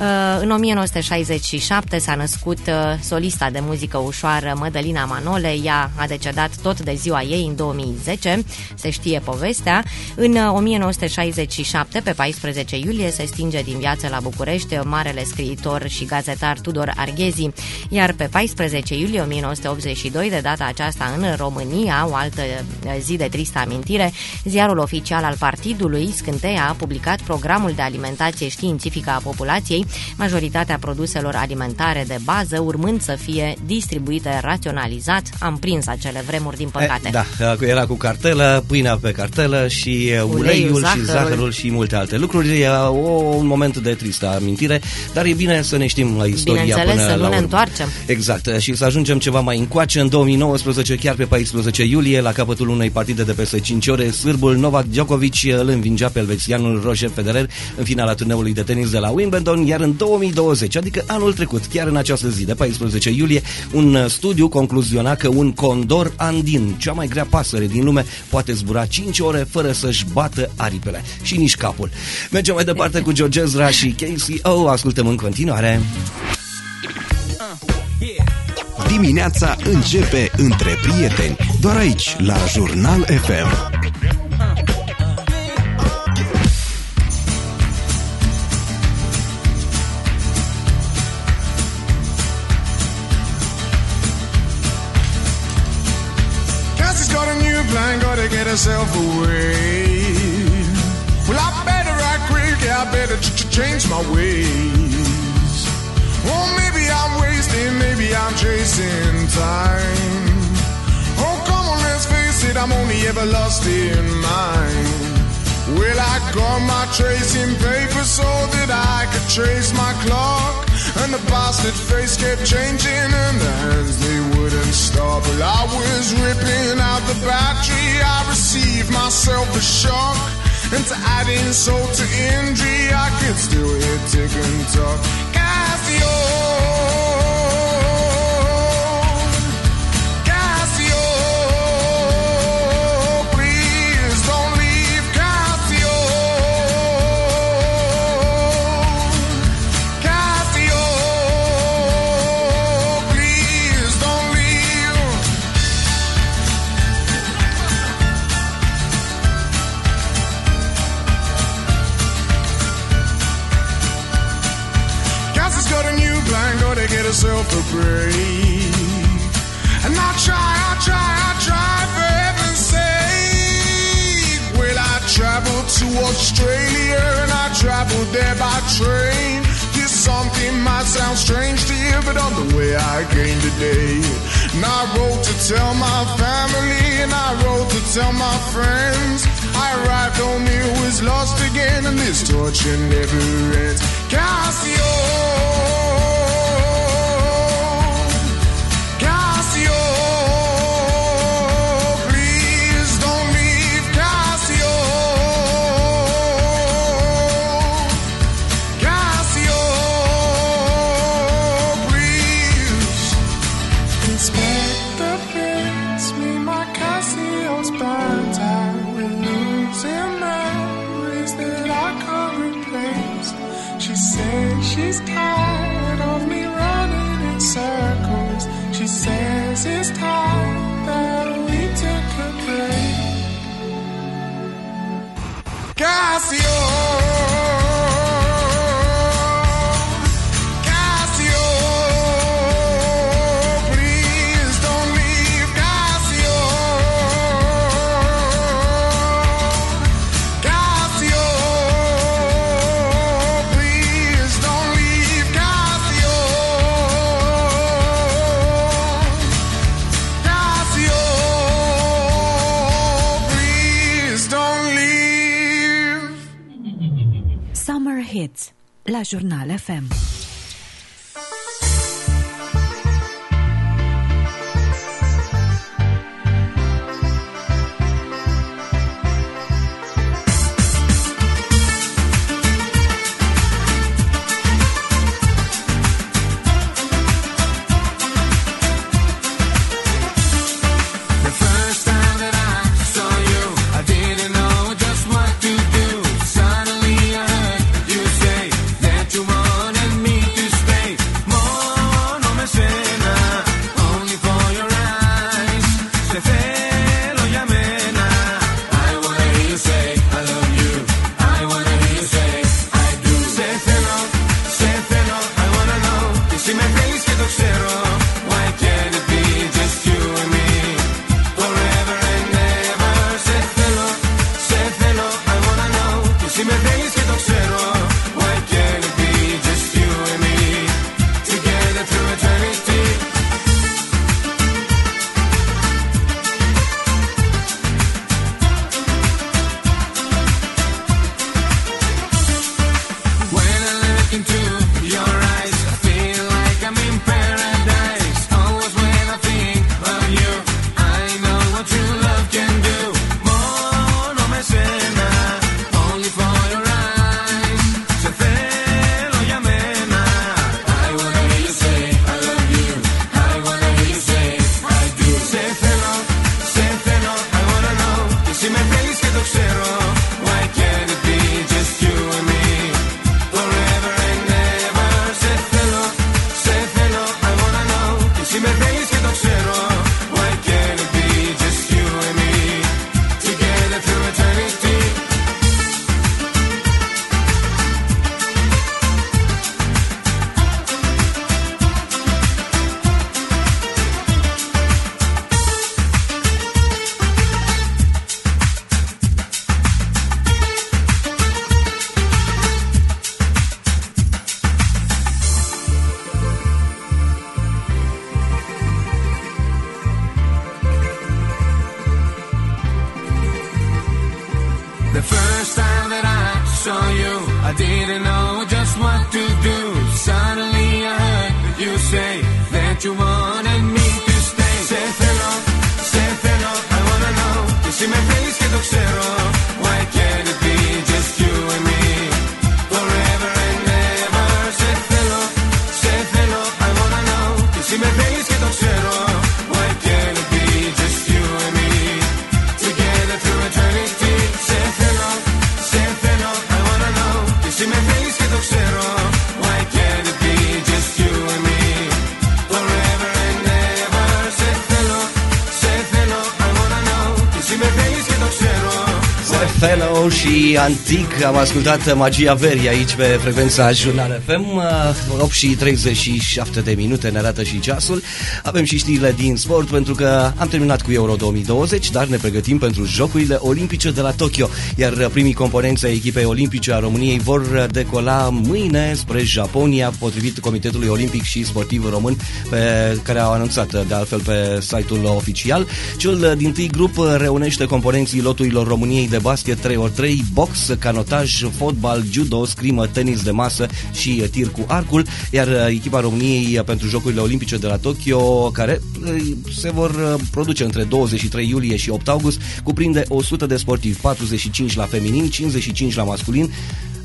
Uh, În 1967 s-a născut uh, solista de muzică ușoară Mădălina Manole. Ea a decedat tot de ziua ei în 2010, se știe povestea. În uh, 1967, pe 14 iulie, se stinge din viață la București marele scriitor și gazetar Tudor Arghezi, iar pe 14 iulie 1982, de data aceasta în România, o altă uh, zi de tristă amintire, ziarul oficial al partidului, Scânteia, a publicat programul de alimentație științifică a populației, majoritatea produselor alimentare de bază urmând să fie distribuite raționalizat. Am prins acele vremuri, din păcate. E, da, era cu cartelă, pâinea pe cartelă și e, uleiul, Uleiul, și zahărul. zahărul și multe alte lucruri. E o, un moment de tristă amintire, dar e bine să ne știm la istoria Bineînțeles, până să nu la ne urmă. întoarcem. Exact, și să ajungem ceva mai încoace. În 2019, chiar pe 14 iulie, la capătul unei partide de peste 5 ore, sârbul Novak Djokovic îl învingea pe elvețianul Roger Federer în finala turneului de tenis de la Wimbledon, iar în 2020, adică anul trecut, chiar în această zi de 14 iulie, un uh, studiu concluziona că un condor andin, cea mai grea pasăre din lume, poate zbura 5 ore fără să-și bată aripele și nici capul. Mergem mai departe cu George Ezra și Casey O, ascultăm în continuare. Dimineața începe între prieteni, doar aici, la Jurnal FM. Cassie's got a new plan, gotta get herself away. Well, I better act quick, yeah, I better ch- ch- change my ways. Oh, maybe I'm wasting, maybe I'm chasing time. Oh, come on, let's face it, I'm only ever lost in mine. Well, I got my tracing paper so that I could trace my clock. And the bastard face kept changing, and the hands they wouldn't stop. Well, I was ripping out the battery, I received myself a shock. And to add insult to injury, I could still hear tick and talk your herself a break. And I try, I try, I try, for heaven's sake. Well, I traveled to Australia and I traveled there by train. This something might sound strange to you, but on the way I came today. And I wrote to tell my family and I wrote to tell my friends. I arrived home, it was lost again, and this torture never ends. Cassio, pasión. La Jurnal FM. Și Antic Am ascultat Magia Verii aici pe frecvența Jurnal FM uh, 8 și 37 de minute ne arată și ceasul. Avem și știrile din sport pentru că am terminat cu Euro 2020 Dar ne pregătim pentru Jocurile Olimpice de la Tokyo. Iar primii componenți ai echipei olimpice a României vor decola mâine spre Japonia Potrivit Comitetului Olimpic și Sportiv Român pe care au anunțat de altfel pe site-ul oficial. Cel din tâi grup reunește componenții loturilor României de basket 3x3, box, canotaj, fotbal, judo, scrimă, tenis de masă și tir cu arcul, iar echipa României pentru Jocurile Olimpice de la Tokyo, care eh, se vor eh, produce între 23 iulie și 8 august, cuprinde 100 de sportivi, 45 la feminin, 55 la masculin,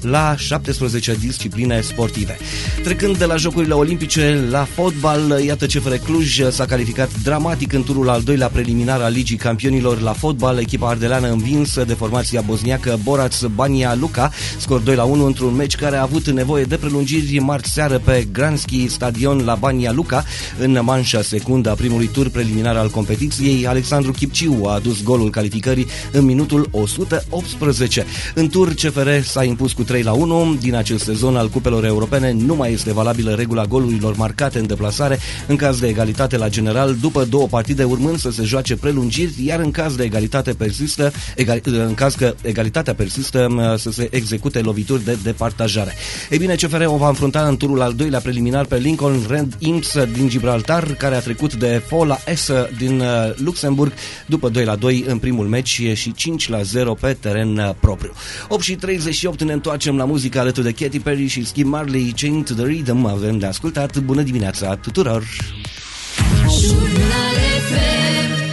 la 17 discipline sportive. Trecând de la Jocurile Olimpice la fotbal, iată CFR Cluj s-a calificat dramatic în turul al doilea preliminar al Ligii Campionilor la fotbal. Echipa ardeleană învinsă de formația bosniacă Borac Bania Luka, scor 2 la 1 într-un meci care a avut nevoie de prelungiri marți seară pe Granski Stadion la Bania Luka. În manșa secundă a primului tur preliminar al competiției, Alexandru Chipciu a adus golul calificării în minutul 118. În tur, CFR s-a impus cu 3 la 1. Din acest sezon al cupelor europene nu mai este valabilă regula golurilor marcate în deplasare în caz de egalitate la general, după două partide urmând să se joace prelungiri, iar în caz de egalitate persistă, egal, în caz că egalitatea persistă, să se execute lovituri de departajare. Ei bine, CFR o va înfrunta în turul al doilea preliminar pe Lincoln Red Imps din Gibraltar, care a trecut de Fola S din uh, Luxemburg după 2 la 2 în primul meci și 5 la 0 pe teren uh, propriu. 8 și 38 ne întoarcem întoarcem la muzică alături de Katy Perry și Skip Marley, Chain to the Rhythm, avem de ascultat. Bună dimineața tuturor! Jurnal FM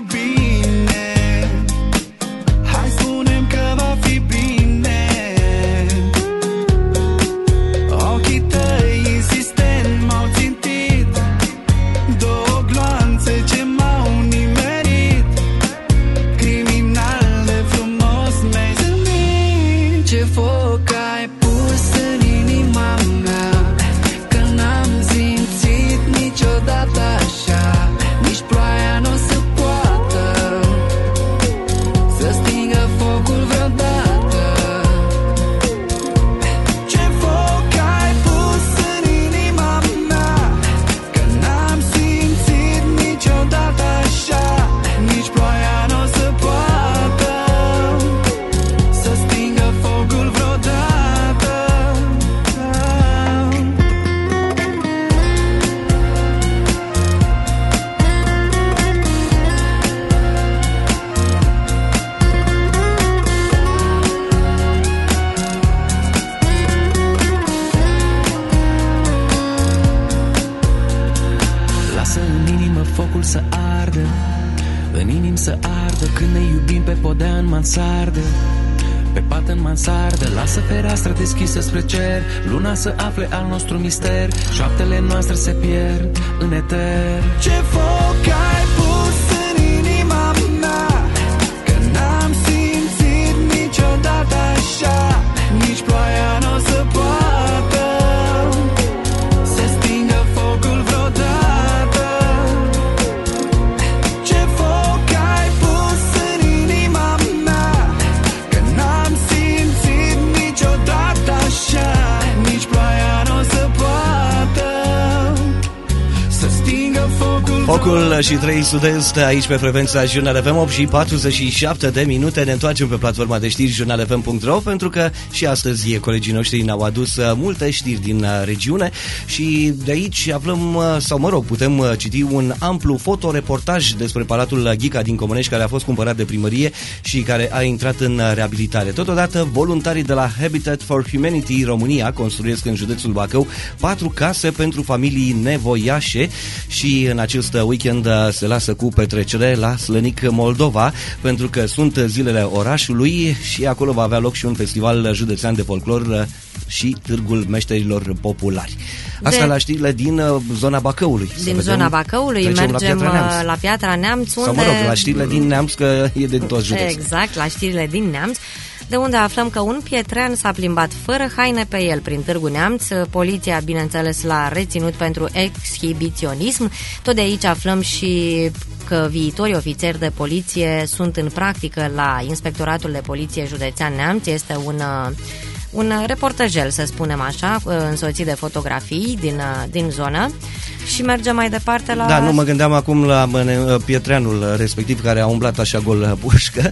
be next? Spre cer Luna să afle al nostru mister Șoaptele noastre se pierd în eter. Ce foc ai focul Focul și 3 sud-est aici pe frecvența Jurnal FM 8 și 47 de minute. Ne întoarcem pe platforma de știri jurnalfm.ro Pentru că și astăzi colegii noștri ne-au adus uh, multe știri din uh, regiune Și de aici aflăm, uh, sau mă rog, putem uh, citi un amplu fotoreportaj despre Palatul Ghica din Comănești Care a fost cumpărat de primărie și care a intrat în uh, reabilitare. Totodată, voluntarii de la Habitat for Humanity România construiesc în județul Bacău patru case pentru familii nevoiașe și în acest weekend uh, se lasă cu petrecere la Slănic, Moldova, pentru că sunt zilele orașului și acolo va avea loc și un festival județean de folclor uh, și Târgul Meșterilor Populari. Asta De- la știrile din uh, zona Bacăului. Să Din vedem. zona Bacăului Trecem mergem la Piatra Neamț. uh, la Piatra Neamț unde... Sau mă rog, la știrile din Neamț, că e din tot județul. Exact, la știrile din Neamț, de unde aflăm că un pietrean s-a plimbat fără haine pe el prin Târgu Neamț. Poliția, bineînțeles, l-a reținut pentru exhibiționism. Tot de aici aflăm și că viitorii ofițeri de poliție sunt în practică la Inspectoratul de Poliție Județean Neamț. Este un uh, un reportajel, să spunem așa, uh, însoțit de fotografii din, uh, din zonă și mergem mai departe la... Da, nu mă gândeam acum la mâne, Pietreanul respectiv care a umblat așa gol pușcă.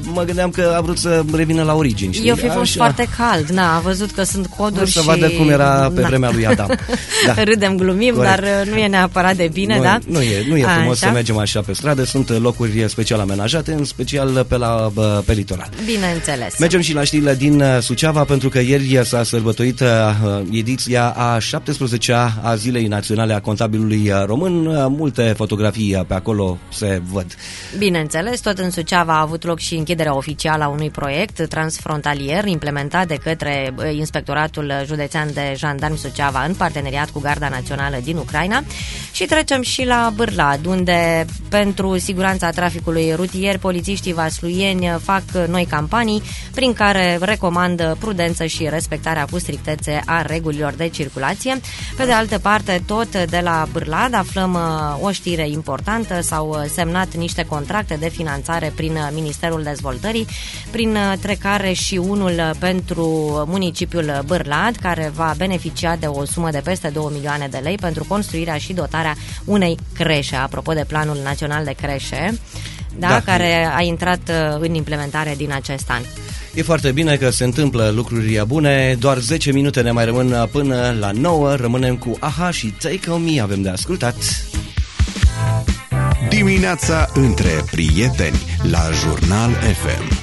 Mă gândeam că a vrut să revină la origini. știi? Eu fi fost Așa. foarte cald, na, a văzut că sunt coduri Vreau să și... vadă cum era pe Na. vremea lui Adam. Da. Râdem, glumim, Corect. dar uh, nu e neapărat de bine, nu, da? Nu e, nu e frumos Așa. să mergem așa pe stradă, sunt locuri special amenajate, în special pe la bă, pe litoral. Bineînțeles. Mergem și la știrile din uh, Suceava, pentru că ieri s-a sărbătorit uh, ediția a 17-a a Zilei Naționale a Contabilului uh, Român. Uh, Multe fotografii uh, pe acolo se văd. Bineînțeles, tot în Suceava a avut loc și închiderea oficială a unui proiect transfrontalier implementat de către uh, Inspectoratul Județean de Jandarmi Suceava în parteneriat cu Garda Națională din Ucraina și trecem și la Bârlad, unde pentru siguranța traficului rutier polițiștii vasluieni fac noi campanii prin care recomandă prudență și respectarea cu strictețe a regulilor de circulație. Pe de altă parte, tot de la Bârlad aflăm uh, o știre importantă, s-au uh, semnat niște contracte de finanțare prin uh, Ministerul Dezvoltării, prin uh, trecare și unul uh, pentru municipiul Bârlad, care va beneficia de o sumă de peste 2 milioane de lei pentru construirea și dotarea unei creșe, apropo de Planul Național de Creșe, da, Da. care a intrat uh, în implementare din acest an. E foarte bine că se întâmplă lucruri bune, doar 10 minute ne mai rămân uh, până la 9, rămânem cu AHA și Take On Me, avem de ascultat. Dimineața între prieteni la Jurnal FM.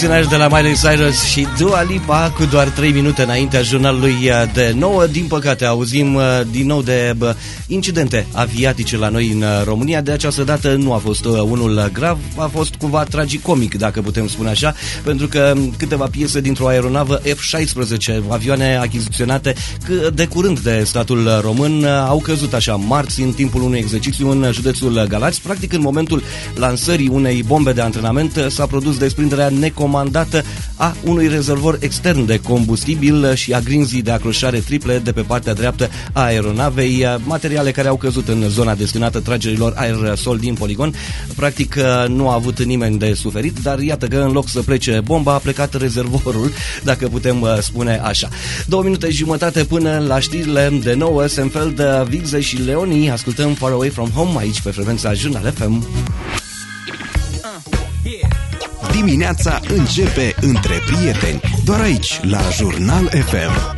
Can't Prisoner de la Miley Cyrus și Dua Lipa cu doar 3 minute înaintea jurnalului uh, de 9. Din păcate auzim uh, din nou de bă, incidente aviatice la noi în uh, România. De această dată nu a fost uh, unul grav, a fost cumva tragicomic, dacă putem spune așa, pentru că um, câteva piese dintr-o aeronavă F-16, avioane achiziționate c- de curând de statul român, uh, au căzut așa marți în timpul unui exercițiu în județul Galați. Practic în momentul lansării unei bombe de antrenament uh, s-a produs desprinderea necomandată a unui rezervor extern de combustibil și a grinzii de acroșare triple de pe partea dreaptă a aeronavei, uh, materiale care au căzut în zona destinată tragerilor aerosol din poligon. Practic uh, nu a avut nimeni de suferit, dar iată că în loc să plece bomba a plecat rezervorul, dacă putem uh, spune așa. Două minute jumătate până la știrile de nouă, Senfeld, Vigze și Leoni, ascultăm Far Away From Home aici pe frecvența Jurnal FM. Dimineața începe între prieteni, doar aici, la Jurnal FM.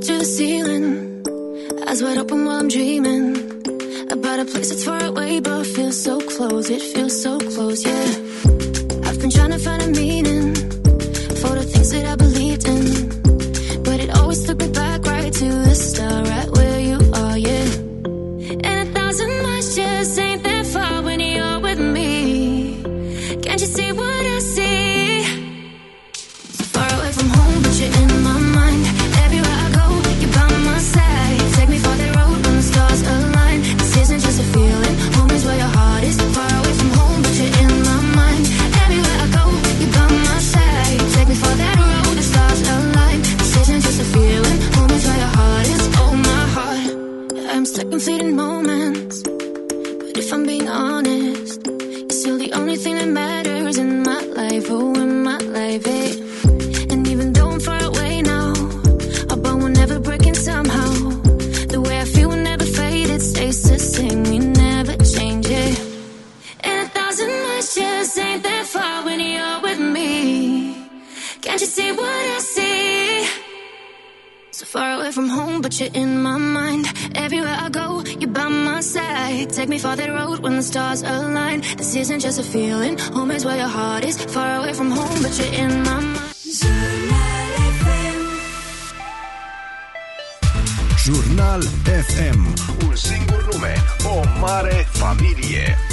To the ceiling, eyes wide open while I'm dreaming about a place that's far away but feels so close. It feels so close, yeah. I've been trying to find a meaning isn't just a feeling. Home is where your heart is. Far away from home, but you're in my mind. Jurnal FM. Un singur nume, o mare familie.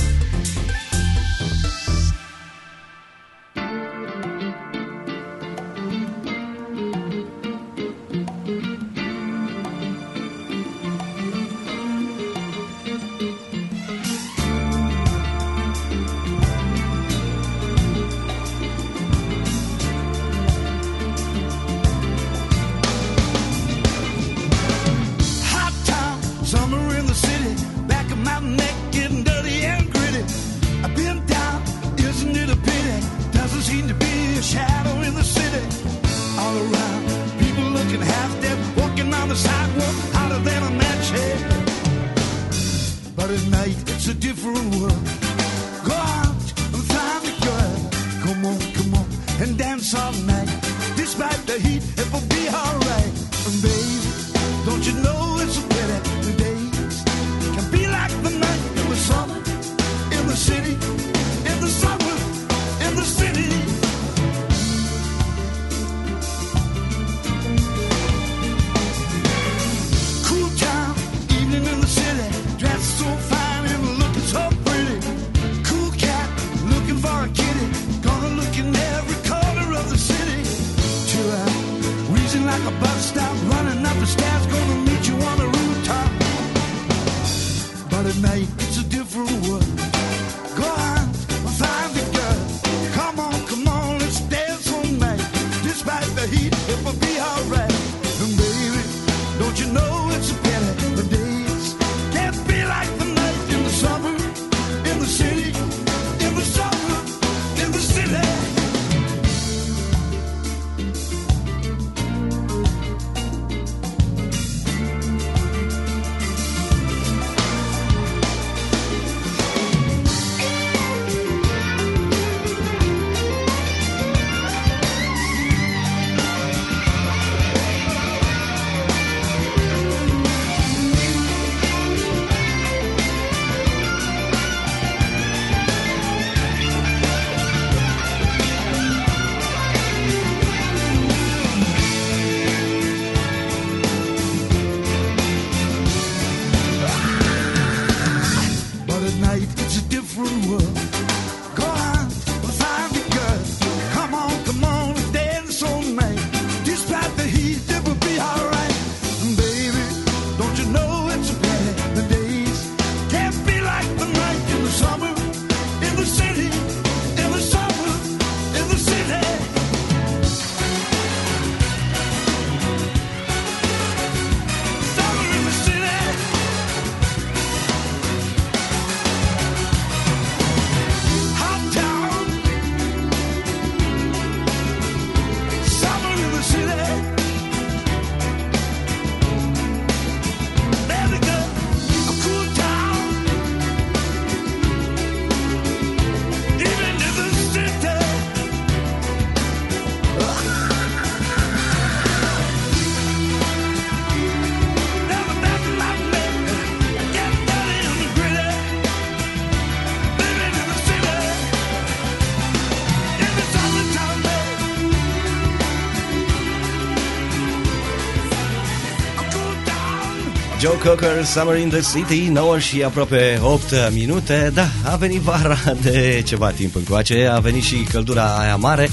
Cocker, Summer in the City, 9 și aproape 8 minute. Da, a venit vara de ceva timp încoace, a venit și căldura aia mare.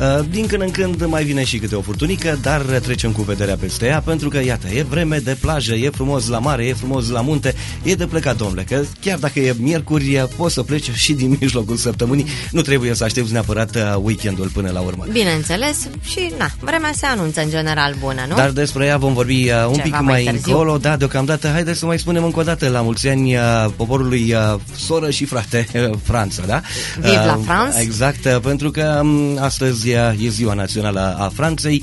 Uh, din când în când mai vine și câte o furtunică, dar trecem cu vederea peste ea, pentru că, iată, e vreme de plajă, e frumos la mare, e frumos la munte, e de plecat, domnule, că chiar dacă e miercuri, poți să pleci și din mijlocul săptămânii, nu trebuie să aștepți neapărat uh, weekendul până la urmă. Bineînțeles și, na, vremea se anunță în general bună, nu? Dar despre ea vom vorbi uh, un Ceva pic mai, mai încolo, da, deocamdată, haideți să mai spunem încă o dată la mulți ani uh, poporului soră și frate, Franța, da? Viv la France! Exact, pentru că um, astăzi uh, e ziua națională a Franței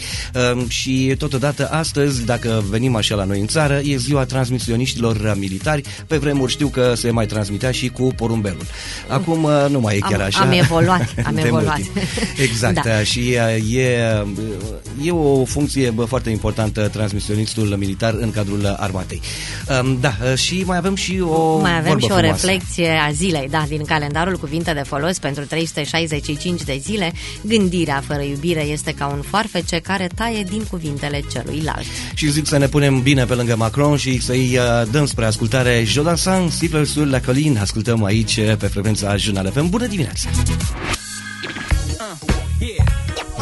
um, și totodată astăzi, dacă venim așa la noi în țară, e ziua transmisioniștilor uh, militari. Pe vremuri știu că se mai transmitea și cu porumbelul. Acum uh, nu mai e chiar Am- așa. am evoluat, am De evoluat. mult timp. Exact, Da. da. și uh, e, e o funcție bă, foarte importantă transmisionistul militar în cadrul armatei. Um, Da, uh, și mai avem și o Mai avem vorbă și o frumoasă. reflexie a zilei, da, din calendarul cuvinte de folos pentru 365 de zile. Gândirea fără iubire este ca un foarfece care taie din cuvintele celuilalt. Și zic să ne punem bine pe lângă Macron și să-i uh, dăm spre ascultare Jodassin, Siffler sur la colline. Ascultăm aici uh, pe frecvența Jurnal FM. Bună dimineața!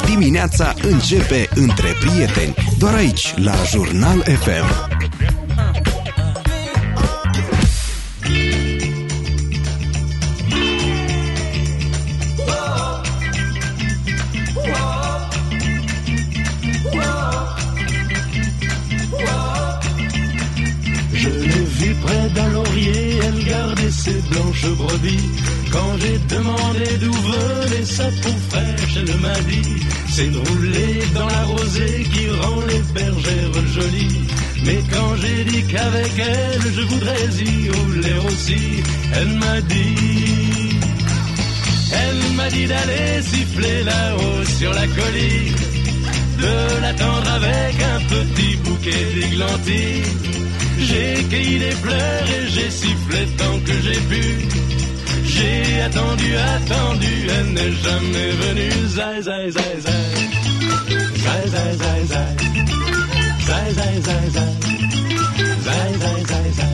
Dimineața începe între prieteni, doar aici, la Jurnal FM. Ses blanches brebis. Quand j'ai demandé d'où venait sa peau fraîche, elle m'a dit C'est de rouler dans la rosée qui rend les bergères jolies. Mais quand j'ai dit qu'avec elle je voudrais y rouler aussi, elle m'a dit Elle m'a dit d'aller siffler là-haut sur la colline, de l'attendre avec un petit bouquet d'églantines. J'ai cueilli des fleurs et j'ai sifflé tant que j'ai pu. J'ai attendu, attendu, elle n'est jamais venue. Zai, zai, zai, zai. Zai, zai, zai, zai. Zai, zai, zai, zai. Zai, zai, zai, zai.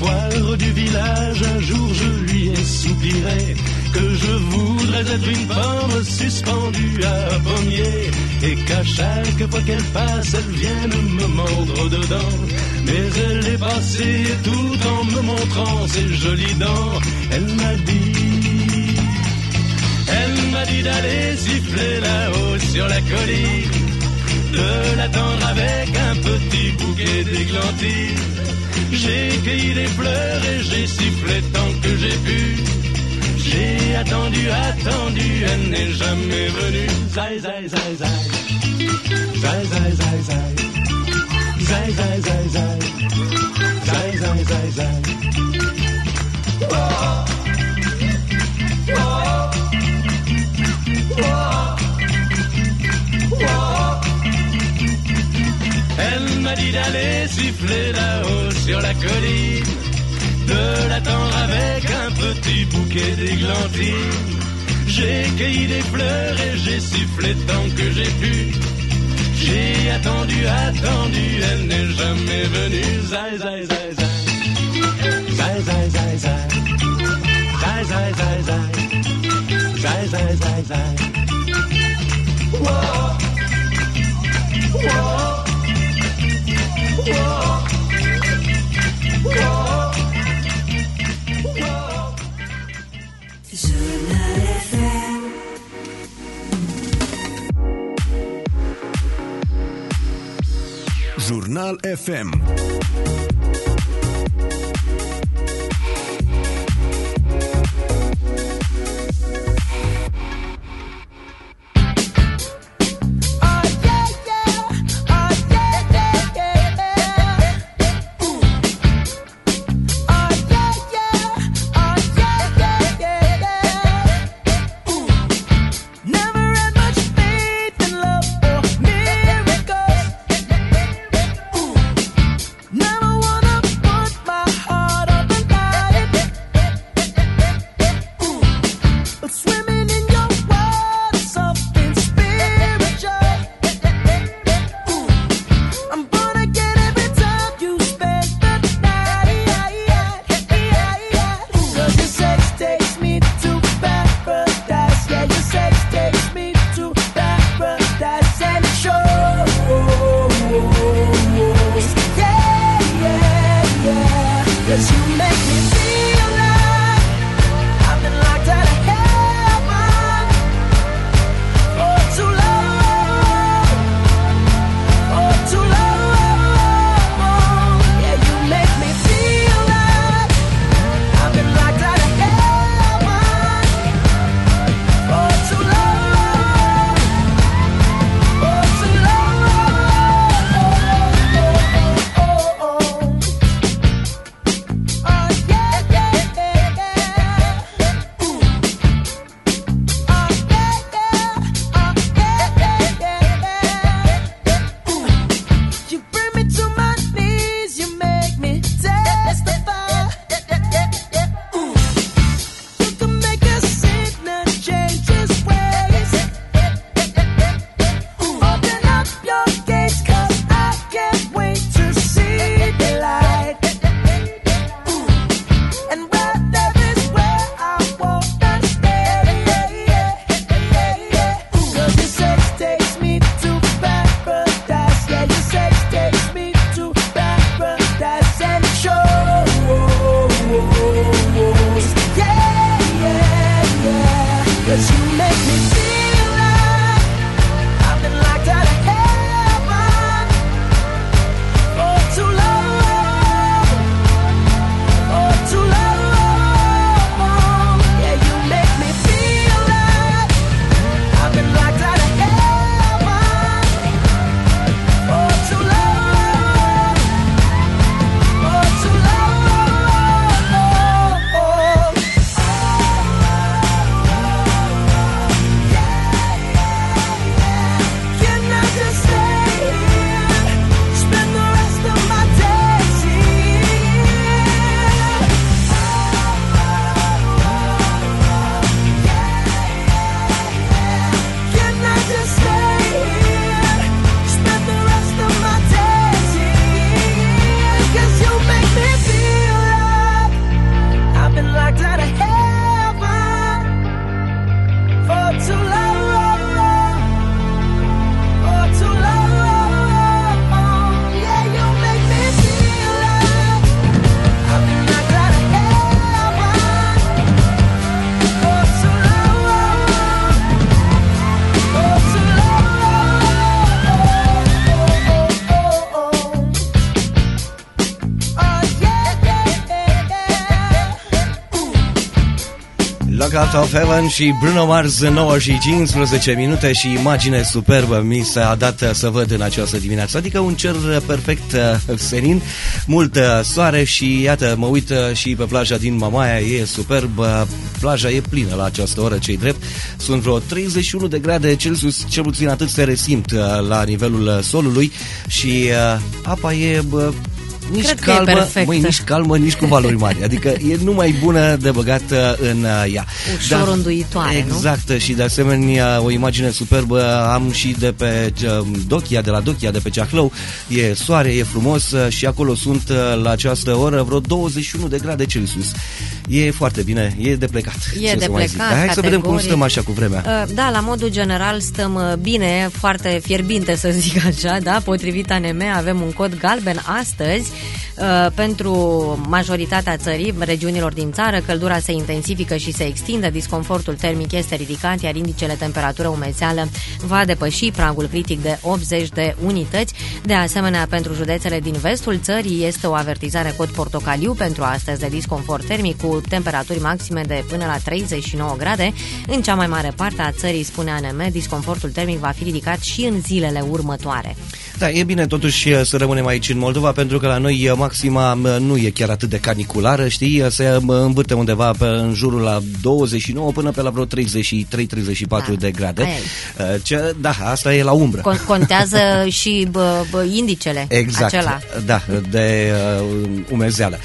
Foire du village, un jour je lui ai soupiré que je voudrais être une pomme suspendue à un pommier et qu'à chaque fois qu'elle passe, elle vienne me mordre dedans. Mais elle est passée tout en me montrant ses jolies dents. Elle m'a dit, elle m'a dit d'aller siffler là-haut sur la colline, de l'attendre avec un petit bouquet d'églantines. J'ai cueilli des fleurs et j'ai sifflé tant que j'ai pu. J'ai attendu, attendu, elle n'est jamais venue. Zai, zai, zai, zai. Zai, zai, zai, zai. Zai, zai, zai, zai. Zai, zai, zai, zai. Elle m'a dit d'aller siffler là-haut sur la colline, de l'attendre avec un petit bouquet d'églantines. J'ai cueilli des fleurs et j'ai sifflé tant que j'ai pu. J'ai attendu, attendu, elle n'est jamais venue. Zai, zai, zai, zai. Zai, zai, zai, zai. Zai, zai, zai, zai. Zai. Jurnal FM. Walk Out of Heaven și Bruno Mars 9 și 15 minute și imagine superbă mi s-a dat să văd în această dimineață. Adică un cer perfect uh, senin, mult uh, soare și iată, mă uit uh, și pe plaja din Mamaia, e superb, uh, plaja e plină la această oră, cei drept. Sunt vreo 31 de grade Celsius, cel puțin atât se resimt uh, la nivelul uh, solului și uh, apa e bă, nici Cred că e calmă, perfectă. măi, nici calmă, nici cu valori mari. Adică e numai bună de băgat uh, în uh, ea. Ușor onduitoare, nu? Exact, și de asemenea o imagine superbă am și de pe uh, Dochia, de la Dochia, de pe Ceahlău. E soare, e frumos uh, și acolo sunt uh, la această oră vreo 21 de grade Celsius. E foarte bine, e de plecat. E ce de să mai zic. plecat, Dar hai să vedem cum categoric. stăm așa cu vremea. Uh, Da, la modul general stăm uh, bine, foarte fierbinte să zic așa, da? Potrivit ANM avem un cod galben astăzi uh, pentru majoritatea țării, regiunilor din țară, căldura se intensifică și se extinde, disconfortul termic este ridicat, iar indicele temperatură umezeală va depăși pragul critic de 80 de unități. De asemenea, pentru județele din vestul țării este o avertizare cod portocaliu pentru astăzi de disconfort termic cu temperaturi maxime de până la 39 grade. În cea mai mare parte a țării, spune ANM, disconfortul termic va fi ridicat și în zilele următoare. Da, e bine totuși uh, să rămânem aici în Moldova pentru că la noi uh, maxima uh, nu e chiar atât de caniculară, știi, Uh, se uh, învârte undeva pe, în jurul la 29 până pe la vreo 33-34 Da, de grade. aia Uh, Ce, da, asta e la umbră. Con- contează și bă, bă, indicele Exact, acela. da, de uh, umezeală.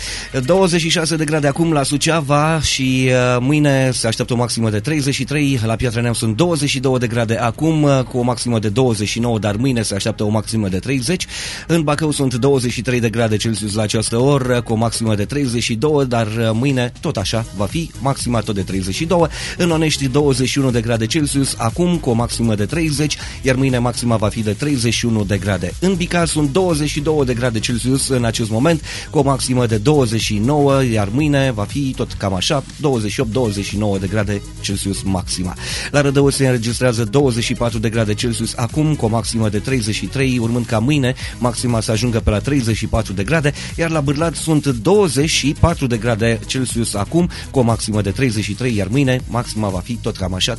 26 de grade acum la Suceava și uh, mâine se așteaptă o maximă de 33, la Piatra Neamț sunt 22 de grade acum uh, cu o maximă de 29, dar mâine se așteaptă o maximă de 30. În Bacău sunt 23 de grade Celsius la această oră cu o maximă de 32, dar uh, mâine tot așa va fi maxima tot de 32. În Onești 21 de grade Celsius acum cu o maximă de 30, iar mâine maxima va fi de 31 de grade. În Bicar sunt 22 de grade Celsius în acest moment cu o maximă de 29, iar mâine va fi tot cam așa, 28-29 de grade Celsius maxima. La Rădăuț se înregistrează 24 de grade Celsius acum cu o maximă de 33, urmând ca mâine maxima să ajungă pe la 34 de grade, iar la Bârlad sunt 24 de grade Celsius acum cu o maximă de 33, iar mâine maxima va fi tot cam așa, 33-34.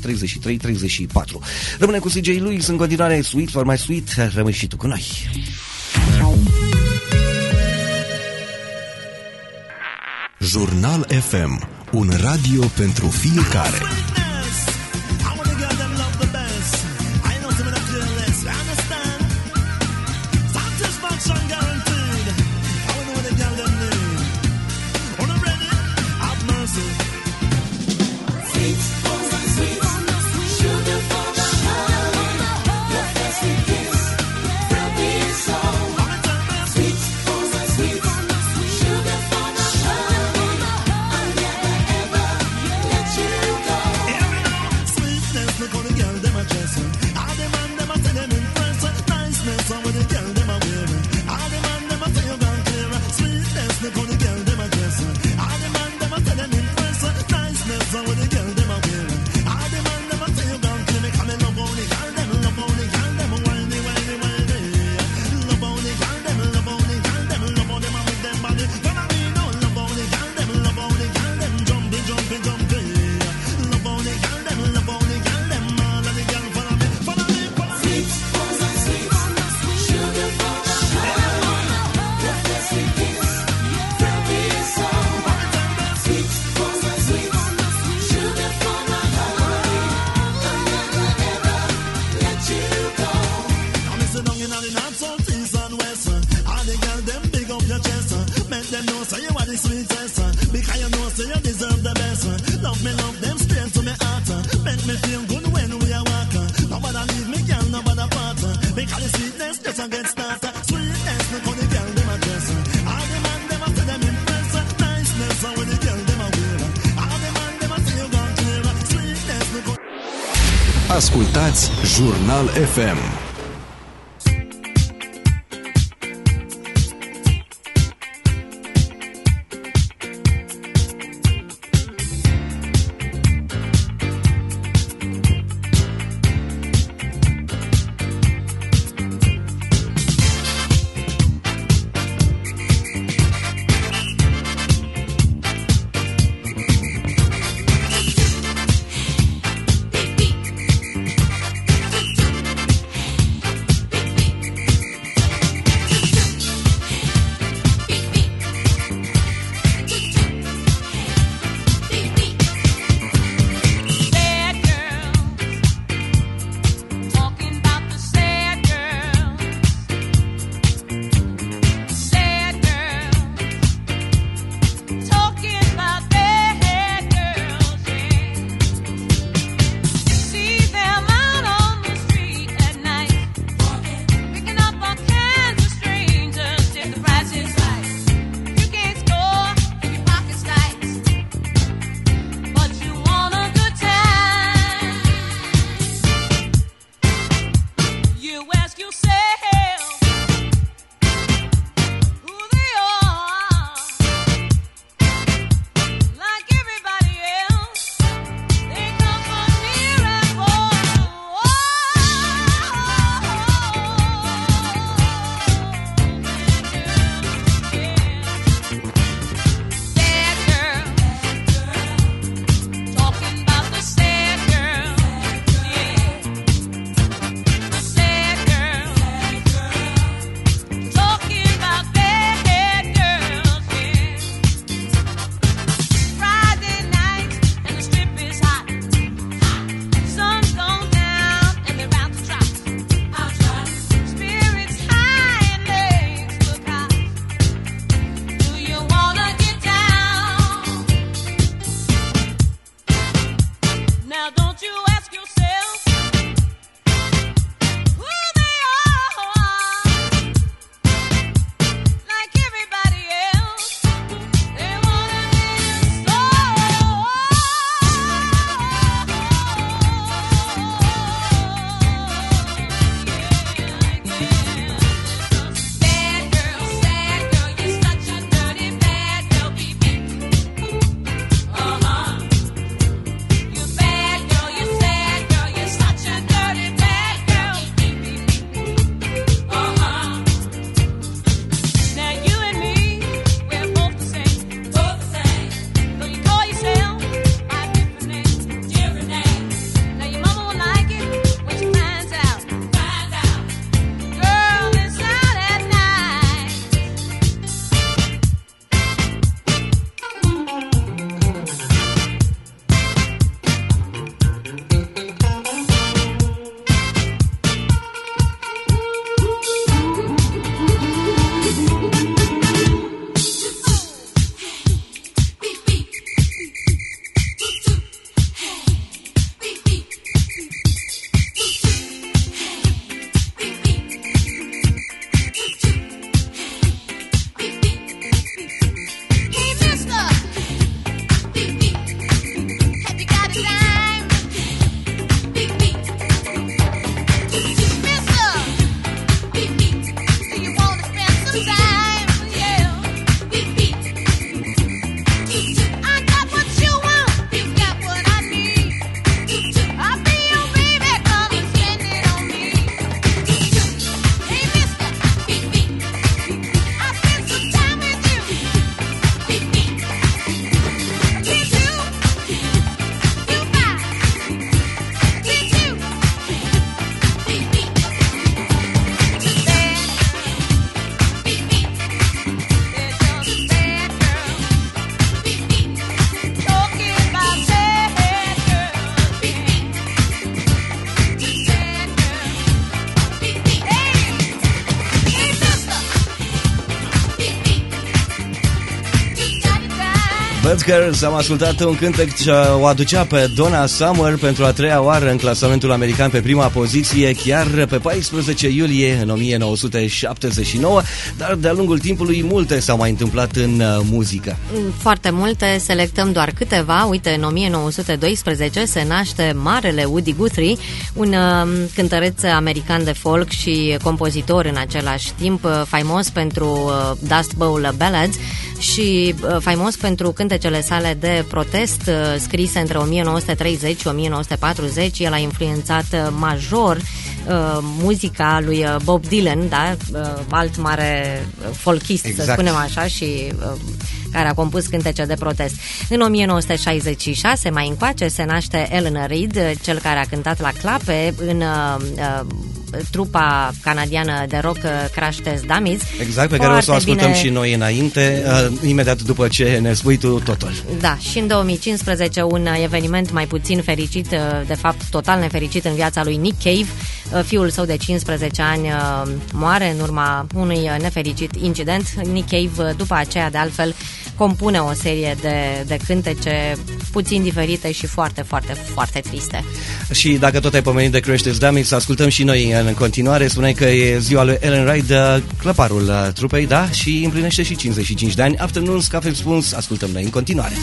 Rămâne cu CJ Lewis în continuare Sweet for my sweet, rămâi și tu cu noi. Jurnal FM, un radio pentru fiecare. The sweetest. Because you know say you deserve the best. Love me, love them straight to me heart. Make me feel good when we are walking. Nobody leave me, girl, nobody part. Because the sweetness just a get started. Sweetness, look how the girl them a dress. All the man them a say them impress. Niceness, how the girl them a wear. All the man them a say you gone clear. Sweetness, look how Ascultați Jurnal FM. Butker, am ascultat un cântec ce o aducea pe Donna Summer pentru a treia oară în clasamentul american pe prima poziție, chiar pe 14 iulie în 1979, dar de-a lungul timpului multe s-au mai întâmplat în uh, muzică. Foarte multe, selectăm doar câteva. Uite, în 1912 se naște marele Woody Guthrie, un uh, cântăreț american de folk și compozitor în același timp, uh, faimos pentru uh, Dust Bowl Ballads și uh, faimos pentru cântecele sale de protest uh, scrise între 1930 și 1940. El a influențat uh, major uh, muzica lui uh, Bob Dylan, da? uh, alt mare uh, folkist, să Exact. spunem așa, și uh, care a compus cântece de protest. În 1966, mai încoace, se naște Eleanor Reid, uh, cel care a cântat la clape în uh, uh, trupa canadiană de rock uh, Crash Test Dummies. Exact, pe care o să o Foarte ascultăm bine- și noi înainte, uh, imediat după ce ne spui tu totul. Da, și în 2015 un uh, eveniment mai puțin fericit, uh, de fapt total nefericit în viața lui Nick Cave. Uh, Fiul său de 15 ani uh, moare în urma unui uh, nefericit incident. Nick Cave, uh, după aceea, de altfel, compune o serie de, de cântece puțin diferite și foarte, foarte, foarte triste. Și dacă tot ai pomenit de Crash Test Dummies, să ascultăm și noi în continuare. Spuneai că e ziua lui Ellen Wright, uh, clăparul uh, trupei, da? Și împlinește și 55 de ani. Afternoons, Cafe Spuns, ascultăm noi în continuare.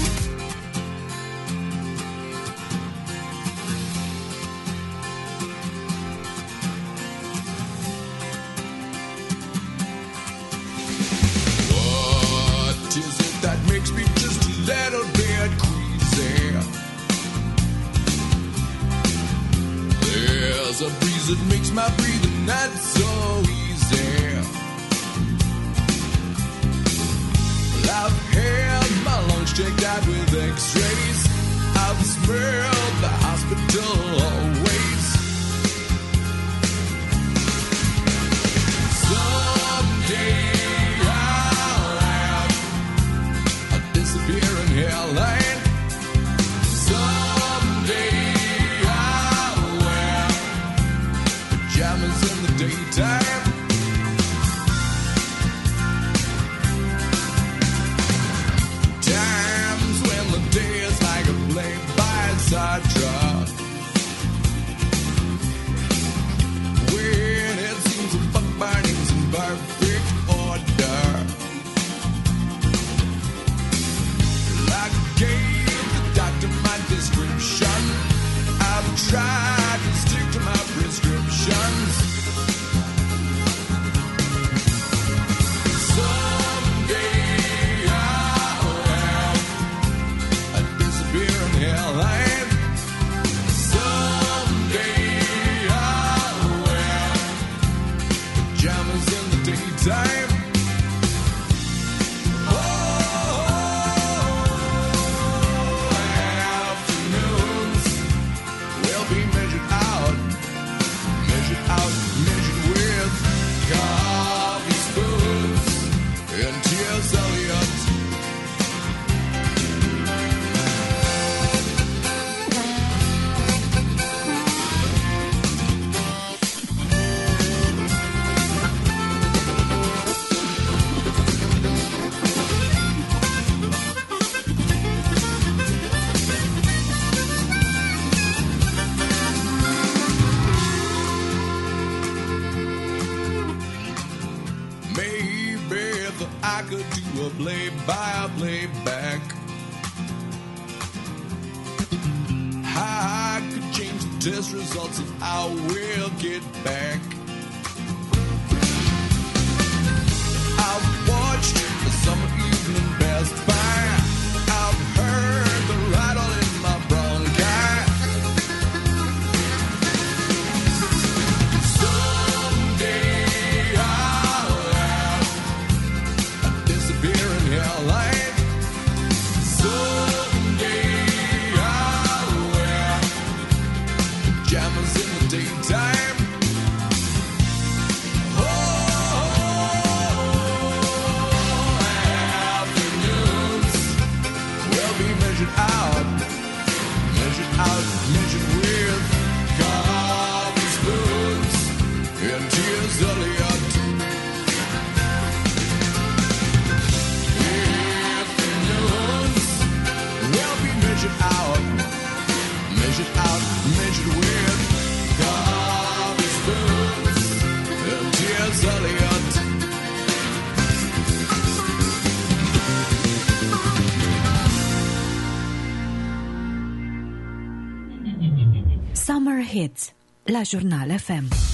La Jurnal FM.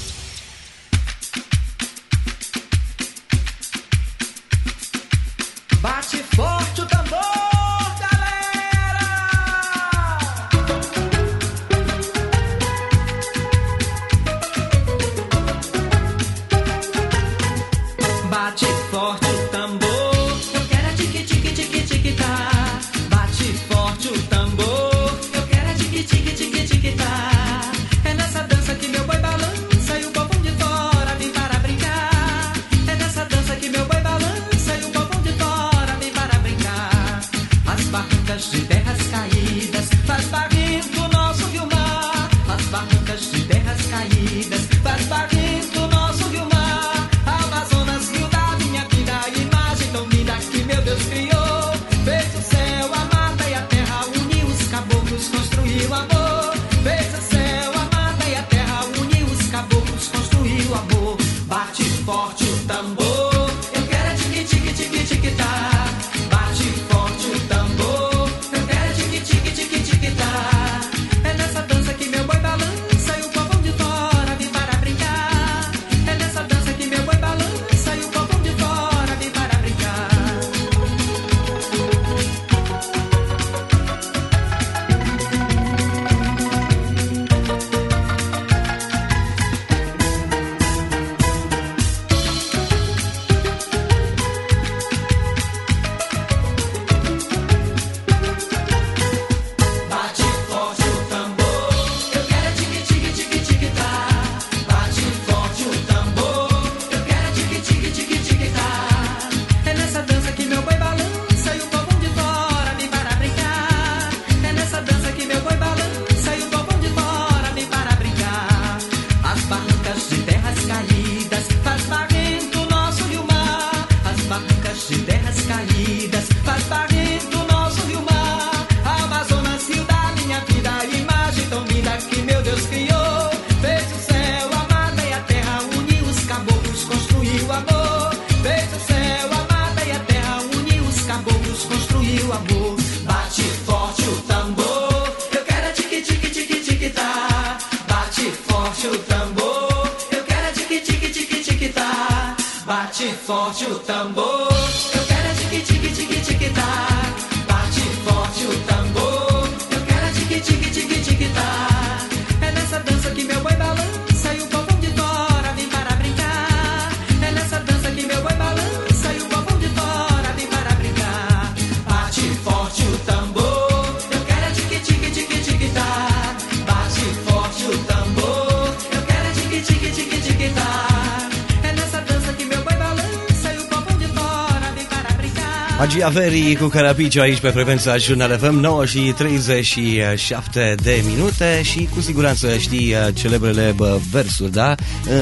Magia Veri cu Carapiciu aici pe frecvența Jurnal FM 9 și 37 de minute și cu siguranță știi uh, celebrele bă, versuri, da?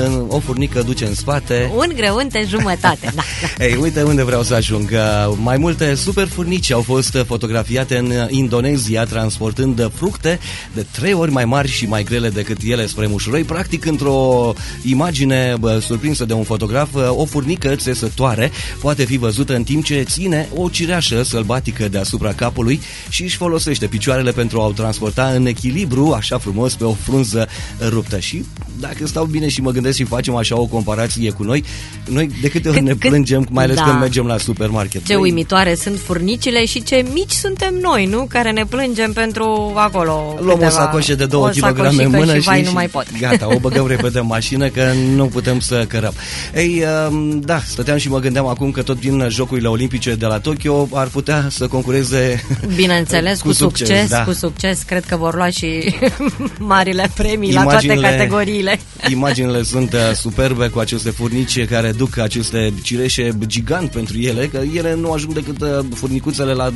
Uh, O furnică duce în spate Un grăunte jumătate, da. Ei, uite unde vreau să ajung. Uh, Mai multe super furnici au fost uh, fotografiate în uh, Indonezia transportând uh, fructe de trei ori mai mari și mai grele decât ele spre mușuroi. Practic, într-o imagine bă, surprinsă de un fotograf, uh, o furnică țesătoare poate fi văzută în timp ce ține o cireașă sălbatică deasupra capului și își folosește picioarele pentru a o transporta în echilibru, așa frumos, pe o frunză ruptă. Și dacă stau bine și mă gândesc și facem așa o comparație cu noi, noi de câte ori Cât- ne cât- plângem, mai ales Da. când mergem la supermarket. Ce Băi, uimitoare sunt furnicile și ce mici suntem noi, nu? Care ne plângem pentru acolo Luăm câteva- o sacoșă de 2 o kg în sacoșică mână și, și, vai, și nu mai pot. gata, o băgăm repede în mașină că nu putem să cărăm. Ei, um, da, stăteam și mă gândeam acum că tot din Jocurile Olimpice de la Tokyo ar putea să concureze Bineînțeles, cu, succes, da. cu succes. Cred că vor lua și marile premii la toate Imaginile- categoriile. Imaginile sunt uh, superbe cu aceste furnici care duc aceste cireșe gigant pentru ele, că ele nu ajung decât uh, furnicuțele la 2,5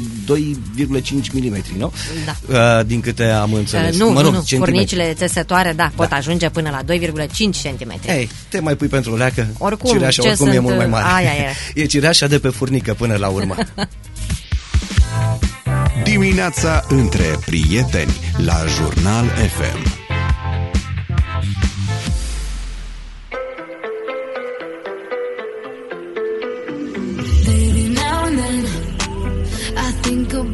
mm, nu? Da. Uh, din câte am înțeles. Uh, nu, mă rog, nu, nu. centimetri. Furnicile țesătoare, da, pot ajunge până la 2,5 cm. Ei, te mai pui pentru o leacă, Oricum, cireașa ce oricum e sunt, mult mai mare. aia e. e cireașa de pe furnică până la urmă. Dimineața între prieteni la Jurnal FM.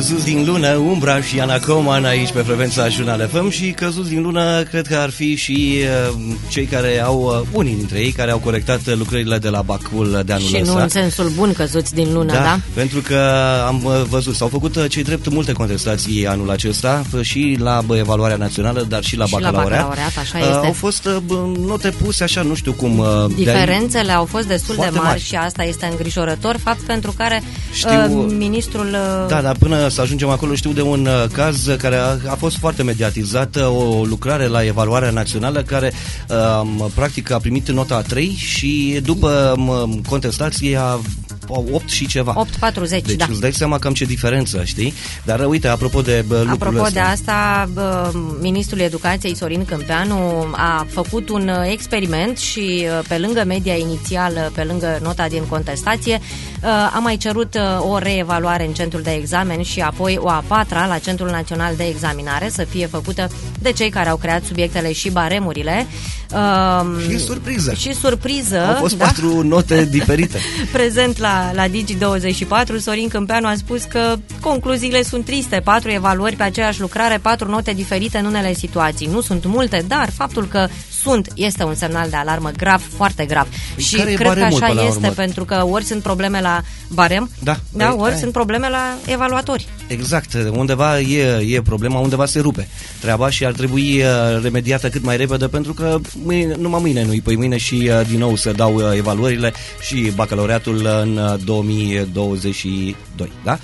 Căzuți din lună, Umbra și Ana Coman aici pe frecvența Jurnal FM și căzuți din lună cred că ar fi și uh, cei care au, uh, unii dintre ei care au corectat uh, lucrările de la Bacul de anul Și ăsta. nu în sensul bun căzuți din lună, da? pentru că am uh, văzut, s-au făcut uh, cei drept multe contestații anul acesta uh, și la bă, evaluarea națională, dar și la Și la bacalaureat. bacalaureat, așa Uh, este. Au fost uh, bă, note puse așa, nu știu cum. uh, de-ai- Diferențele au fost destul de Foarte mari, mari. și asta este îngrijorător, fapt pentru care Știu- uh, ministrul uh, Da, dar până să ajungem acolo. Știu de un uh, caz care a, a fost foarte mediatizat, uh, o lucrare la evaluarea națională care uh, practic a primit nota a 3 și după um, contestație a 8 și ceva. 8,40, Deci da. îți dai seama cam ce diferență, știi? Dar uh, uite, apropo de bă, lucrul Apropo ăsta. de asta, bă, ministrul educației Sorin Câmpeanu a făcut un uh, experiment și uh, pe lângă media inițială, pe lângă nota din contestație, uh, a mai cerut uh, o reevaluare în centrul de examen și apoi o a patra la Centrul Național de Examinare să fie făcută de cei care au creat subiectele și baremurile. Uh, Și surpriză. Și surpriză. Au fost da? patru note diferite. Prezent la, la Digi24, Sorin Câmpeanu a spus că concluziile sunt triste. Patru evaluări pe aceeași lucrare, patru note diferite în unele situații. Nu sunt multe, dar faptul că sunt este un semnal de alarmă grav, foarte grav. și care e cred că baremul așa până la este, urmă? pentru că ori sunt probleme la barem, Da. da Păi, ori aia. sunt probleme la evaluatori. Exact, undeva e, e problema, undeva se rupe treaba și ar trebui uh, remediată cât mai repede pentru că mâine, numai mâine, nu-i păi mâine și uh, din nou se dau uh, evaluările și bacalaureatul în uh, 2022, da?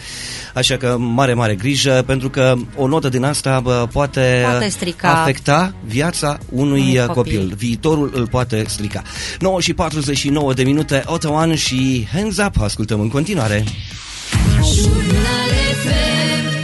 Așa că mare, mare grijă pentru că o notă din asta bă, poate, Poate strica afecta viața unui unui uh, copil. Copil. Viitorul îl poate strica. 9 și 49 de minute, Otawan și Hands Up, ascultăm în continuare. Jurnal FM.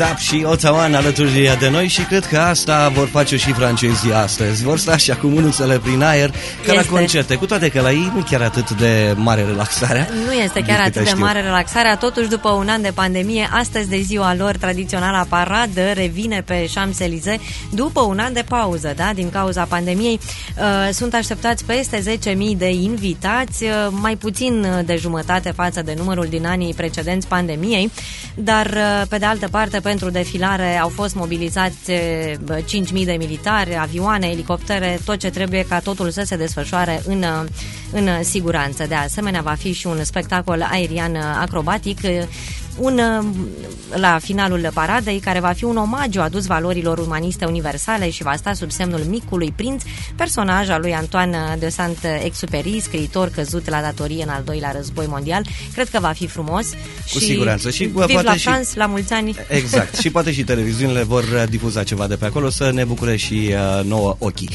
Zap și Otawan alături de noi și cred că asta vor face și francezii astăzi. Vor sta așa cu mânuțele prin aer ca la Este. concerte, cu toate că la ei nu chiar atât de mare relaxarea. Nu este Din chiar câte atât de știu. mare relaxarea, totuși după un an de pandemie, astăzi de ziua lor tradiționala paradă revine pe Champs-Élysées după un an de pauză, da, din cauza pandemiei. Uh, Sunt așteptați peste 10.000 de invitați, uh, mai puțin uh, de jumătate față de numărul din anii precedenți pandemiei, dar uh, pe de altă parte pentru defilare au fost mobilizați uh, 5.000 de militari, avioane, elicoptere, tot ce trebuie ca totul să se desfășoare în, uh, în siguranță. De asemenea, va fi și un spectacol aerian uh, acrobatic uh, un, uh, la finalul paradei, care va fi un omagiu adus valorilor umaniste universale și va sta sub semnul micului prinț, personaj al lui Antoine de Saint-Exupéry, scriitor căzut la datorie în al doilea război mondial. Cred că va fi frumos. Cu și siguranță. Și, bă, vive poate la și- France, la mulți ani. Exact. și poate și televiziunile vor uh, difuza ceva de pe acolo să ne bucure și uh, nouă ochii.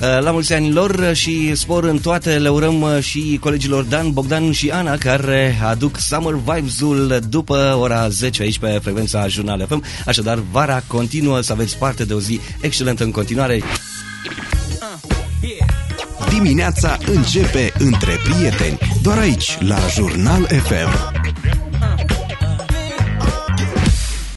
Uh, la mulți ani lor uh, și spor în toate le urăm uh, și colegilor Dan, Bogdan și Ana care aduc Summer Vibes-ul după ora 10 aici pe frecvența Jurnal FM. Așadar, vara continuă să aveți parte de o zi excelentă în continuare. Dimineața începe între prieteni, doar aici, la Jurnal FM.